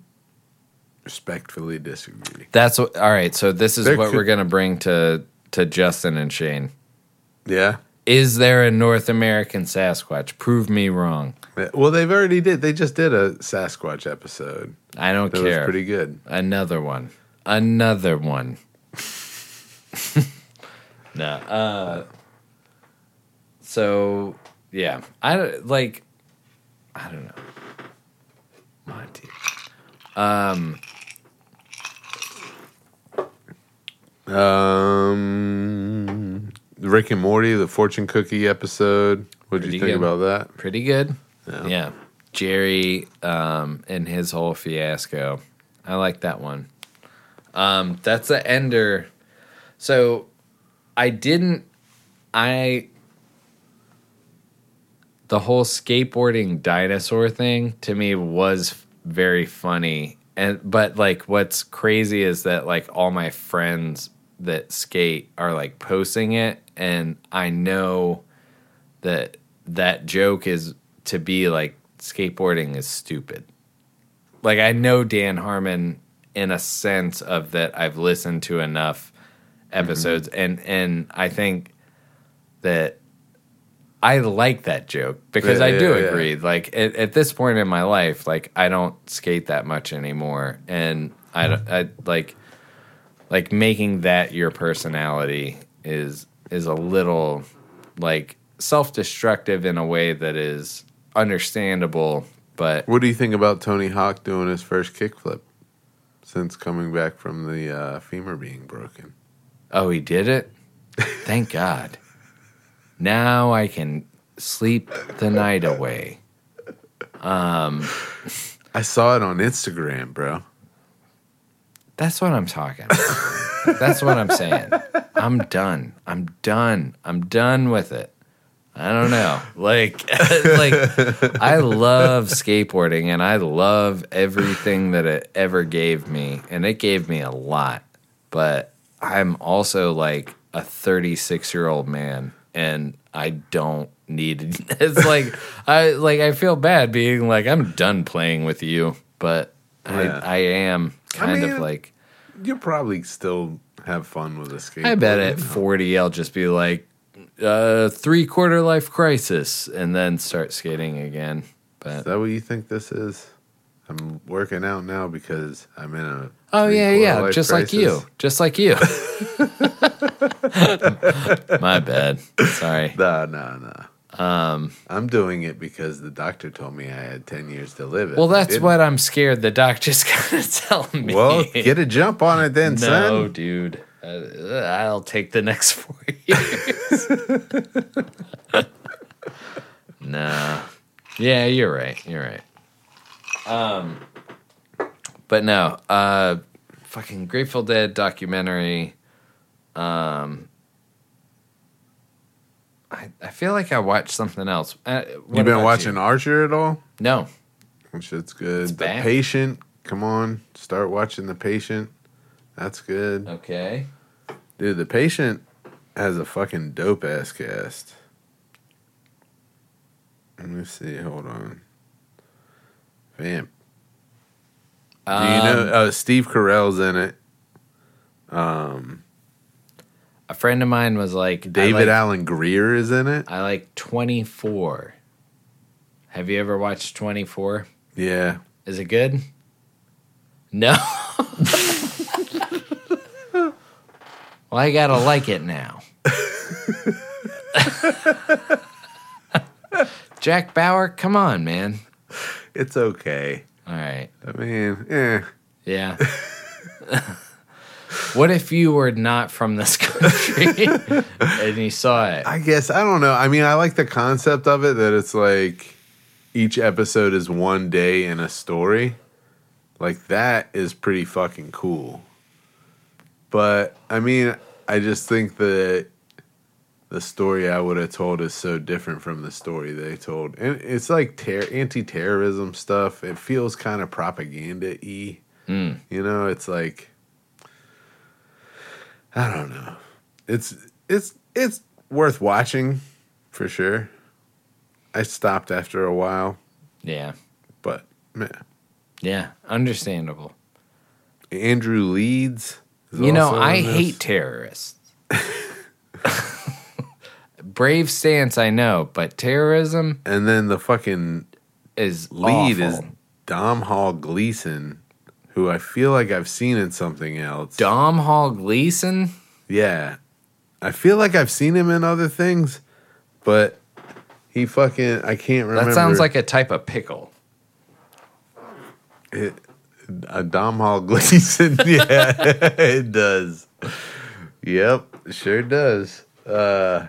respectfully disagree. that's what all right so this is There what could- we're gonna bring to to justin and shane Yeah. is there a north american sasquatch prove me wrong Well, they've already did. They just did a Sasquatch episode. i don't That care was pretty good. Another one. Another one. no. Uh so yeah. I don't like I don't know. Monty. Um Um, Rick and Morty, the fortune cookie episode. What did you think good. about that? pretty good. Yeah. Yeah. Jerry um and his whole fiasco. I like that one. Um that's the ender. So I didn't I the whole skateboarding dinosaur thing to me was very funny and but like what's crazy is that like all my friends that skate are like posting it and I know that that joke is to be like skateboarding is stupid. Like I know Dan Harmon in a sense of that I've listened to enough mm-hmm. episodes and and I think that I like that joke because Yeah, I do yeah, yeah. agree. Like at, at this point in my life, like I don't skate that much anymore, and I don't I like like making that your personality is is a little like self-destructive in a way that is understandable but What do you think about Tony Hawk doing his first kickflip since coming back from the uh, femur being broken? oh he did it thank god now i can sleep the night away um, I saw it on Instagram, bro. That's what I'm talking about. That's what I'm saying. I'm done. I'm done. I'm done with it. I don't know. Like like I love skateboarding and I love everything that it ever gave me and it gave me a lot. But I'm also like a 36-year-old man and I don't need it. It's like I like I feel bad being like I'm done playing with you, but Yeah. I I am kind mean, of like You'll probably still have fun with a skateboard. I bet at 40 I'll just be like uh three quarter life crisis and then start skating again. Is that what you think this is? I'm working out now because I'm in a. oh yeah, yeah, just like you, just like you. My bad. Sorry. Nah, nah, nah. Um, I'm doing it because the doctor told me I had 10 years to live. Well, that's what I'm scared the doctor's gonna tell me. Well, get a jump on it then, no, son. dude. Uh, I'll take the next four years. nah. Yeah, you're right. You're right. Um, but no. Uh, fucking Grateful Dead documentary. Um, I I feel like I watched something else. Uh, You been watching you? Archer at all? No. Shit's good. It's the? Patient. Come on, start watching The Patient. That's good. Okay. Dude, The Patient has a fucking dope ass cast. Let me see. Hold on. Vamp. Do you know Um, uh, Steve Carell's in it? Um, A friend of mine was like, David like- Alan Grier is in it. I like 24. Have you ever watched 24? Yeah. Is it good? No. well, I gotta like it now. Jack Bauer, come on, man. It's okay. All right. I mean, eh. Yeah. what if you were not from this country and you saw it? I guess I don't know. I mean, I like the concept of it that it's like each episode is one day in a story. Like that is pretty fucking cool. But I mean, I just think that the story I would have told is so different from the story they told. And it's like ter- anti-terrorism stuff. It feels kind of propaganda-y. Mm. You know, it's like I don't know. It's it's it's worth watching for sure. I stopped after a while, Yeah. but man, Yeah. Understandable. Andrew Leeds. You know, I this. hate terrorists. Brave stance, I know, but terrorism And then the fucking is lead awful. is Domhnall Gleeson, who I feel like I've seen in something else. Domhnall Gleeson. Yeah. I feel like I've seen him in other things, but he fucking I can't remember. That sounds like a type of pickle. it, a Domhnall Gleeson. yeah, it does. Yep, sure does. Uh,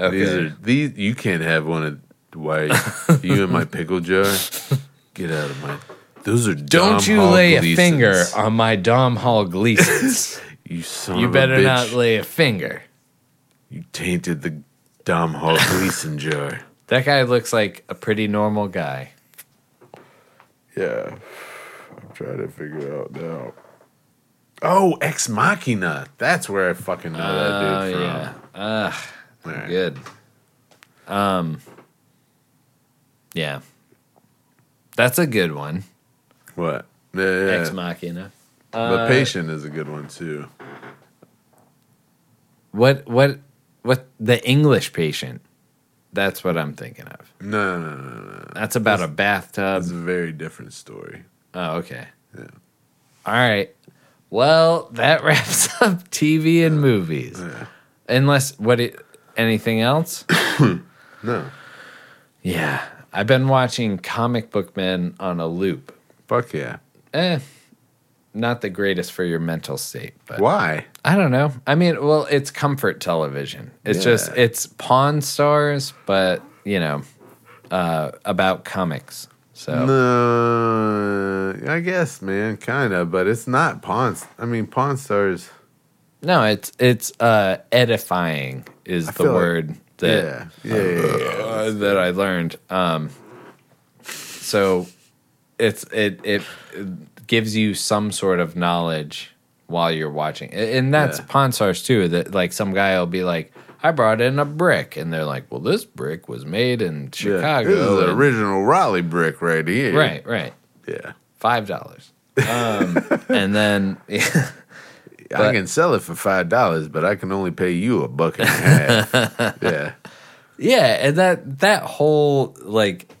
Oh, okay. These are these. You can't have one of why you in my pickle jar. Get out of my. Those are Don't Dom you Hall lay a finger on my Domhnall Gleesons. You son you of better a bitch. not lay a finger. You tainted the Dom Hall Gleason jar. That guy looks like a pretty normal guy. Yeah, I'm trying to figure it out now. Oh, Ex Machina. That's where I fucking know that dude Oh from. yeah. Ugh, right. good. Um. Yeah. That's a good one. What? Yeah, yeah. Ex Machina. the Uh, patient is a good one too. What what what the English patient? That's what I'm thinking of. No, no, no, no, no. That's about a bathtub. That's a very different story. Oh, okay. Yeah. All right. Well, that wraps up TV and movies. Yeah. Unless what it anything else? No. Yeah. I've been watching Comic Book Men on a loop. Fuck yeah. Eh. Not the greatest for your mental state, but Why? I don't know. I mean, well, it's comfort television. It's just it's Pawn Stars, but you know, uh, about comics. So No, I guess, man, kind of, but it's not Pawn. I mean, Pawn Stars. No, it's it's uh, edifying is I the feel like- word that Yeah, yeah, yeah. yeah. uh, that I learned. Um, so it's it, it it gives you some sort of knowledge while you're watching, and that's Yeah. Pawn too. That like some guy will be like, I brought in a brick, and they're like, "Well, this brick was made in Yeah. Chicago." This is the and- original Raleigh brick right here. Right, right. Yeah. Five dollars. Um, and then I But- can sell it for five dollars, but I can only pay you a buck and a half. yeah. yeah, and that that whole like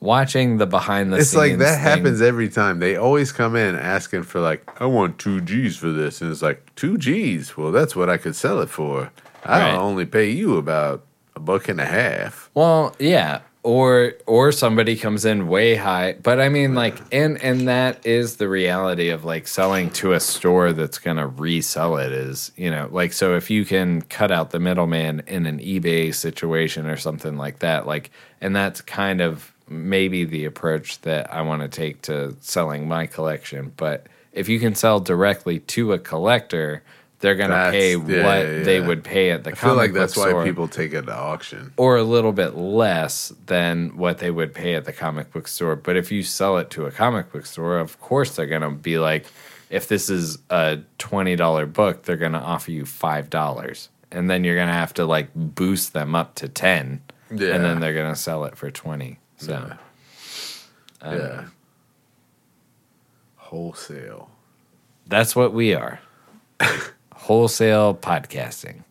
watching the behind the scenes. It's like that thing- happens every time. They always come in asking for like, I want two G's for this. And it's like, two G's? Well, that's what I could sell it for. I'll Right. only pay you about a buck and a half. Well, yeah, or or somebody comes in way high, but I mean, like, and and that is the reality of like selling to a store that's gonna resell it. Is you know, like, so if you can cut out the middleman in an eBay situation or something like that, like, and that's kind of maybe the approach that I want to take to selling my collection. But if you can sell directly to a collector. They're gonna That's- pay yeah, what yeah, they would pay at the comic book store. I feel like comic that's book why store people take it to auction. or a little bit less than what they would pay at the comic book store. But if you sell it to a comic book store, of course they're going to be like, if this is a $20 book, they're going to offer you $5. And then you're going to have to like boost them up to 10. Yeah. And then they're going to sell it for 20. So, Yeah. Um, yeah. Wholesale. that's what we are wholesale podcasting.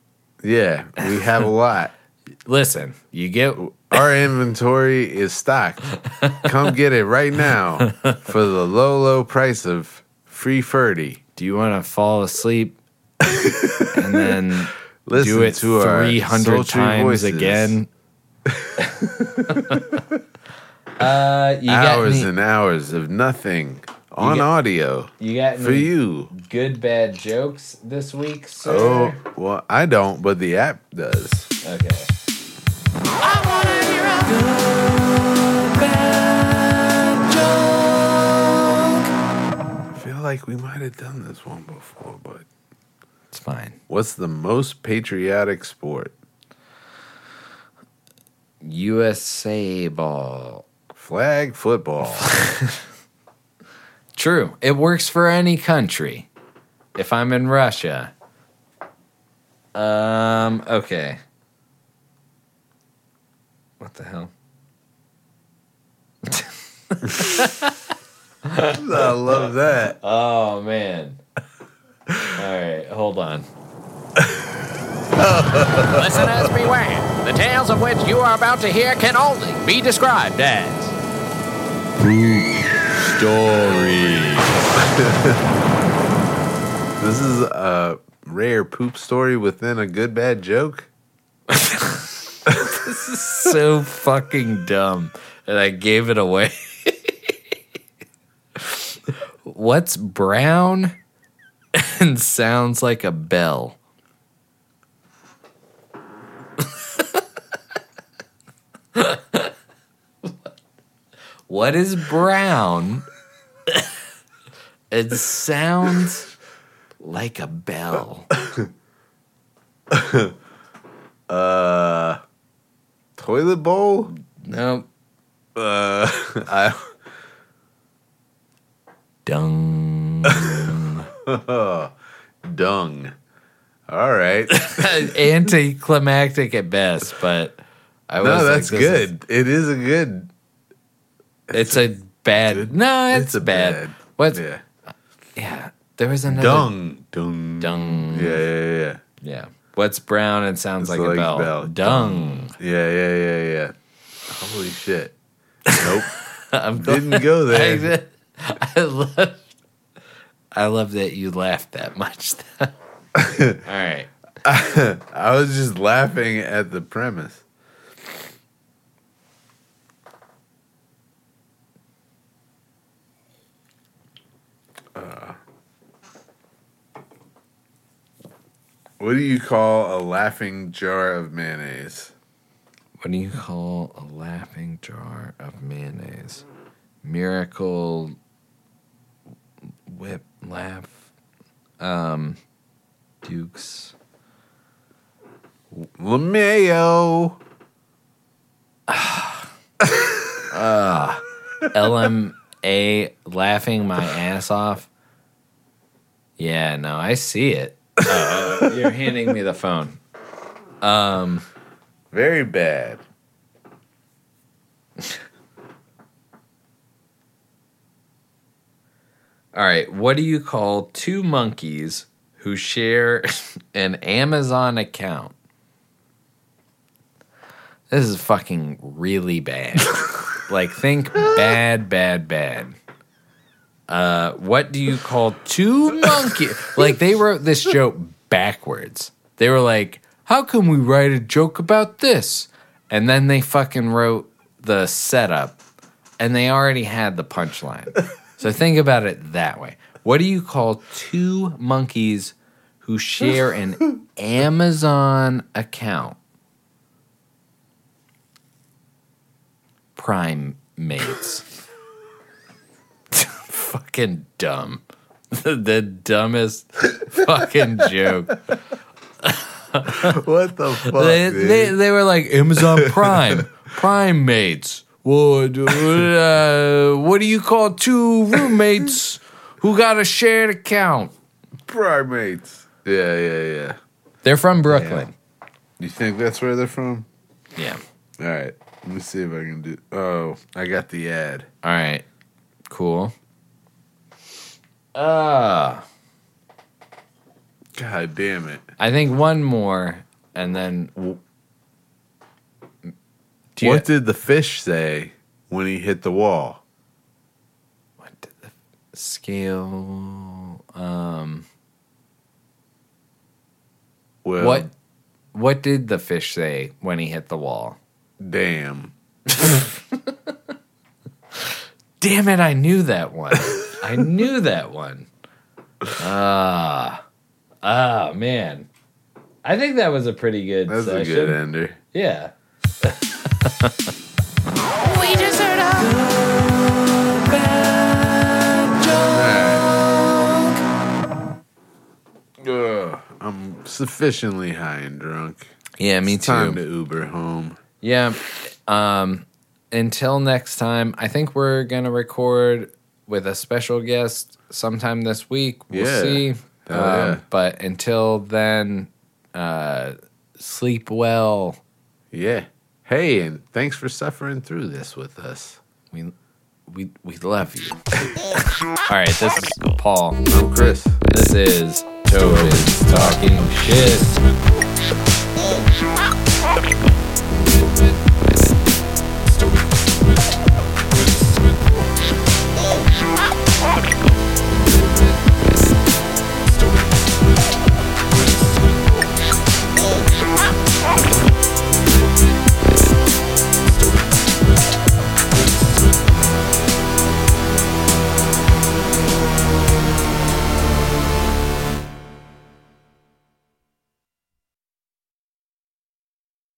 Yeah, we have a lot. Listen, you get Our inventory is stocked. Come get it right now for the low, low price of free Ferdy. do you want to fall asleep and then Listen do it to our 300 sultry times voices. again uh you got hours any, and hours of nothing on got- audio you got for you. good bad jokes this week sir? Oh, well, I don't, but the app does. okay I wanna be right. I feel like we might have done this one before, but it's fine what's the most patriotic sport? usa ball Flag football. true it works for any country if i'm in russia um okay what the hell I love that. Oh man. All right, hold on. Listeners beware. The tales of which you are about to hear can only be described as This is a rare poop story within a good bad joke. This is so fucking dumb. And I gave it away. What's brown and sounds like a bell? what is brown and sounds like a bell? uh, Toilet bowl? Nope. Uh, I, Dung. dung. All right. anticlimactic at best, but I was no, like, that's is- good. it is a good. it's a bad. No, it's, a bad. What's Yeah. Yeah? There was another Dung. Dung. Dung. Yeah, yeah, yeah. Yeah. What's brown and sounds It's like, like a bell? bell. Dung. Yeah, yeah, yeah, yeah. Holy shit. Nope. I'm Didn't go there. I, I love. I love that you laughed that much. All right. I was just laughing at the premise. What do you call a laughing jar of mayonnaise? What do you call a laughing jar of mayonnaise? Miracle whip laugh. Um, Dukes. LeMayo. LMA laughing my ass off. Yeah, no, I see it. Uh, you're handing me the phone. Um, Very bad. all right. What do you call two monkeys who share an Amazon account? This is fucking really bad. like, think bad, bad, bad. Uh, what do you call two monkeys? like, they wrote this joke backwards. They were like, how can we write a joke about this? And then they fucking wrote the setup and they already had the punchline. so think about it that way. What do you call two monkeys who share an Amazon account? Prime mates. Fucking dumb. the dumbest fucking joke. What the fuck? they, they, they were like Amazon Prime, Prime mates. What, uh, what do you call two roommates who got a shared account? primates. Yeah, yeah, yeah. They're from Brooklyn. You think that's where they're from? Yeah. All right. Let me see if I can do. Oh, I got the ad. All right. Cool. Uh, God damn it. I think one more, and then. Do you- what did the fish say when he hit the wall? what did the scale? Um, Well, what? What did the fish say when he hit the wall? Damn. Damn it, I knew that one. I knew that one. Ah. Ah, man. I think that was a pretty good That's session. a good ender. Yeah. We just heard a Ugh, I'm sufficiently high and drunk. Yeah, me It's time too. to Uber home. Yeah. Um until next time, I think we're going to record with a special guest sometime this week. We'll Yeah. see. Hell Um, yeah. but until then, uh sleep well. Yeah. Hey, and thanks for suffering through this with us. We we we love you. All right, this is Paul. I'm Chris. This is Toad is talking shit.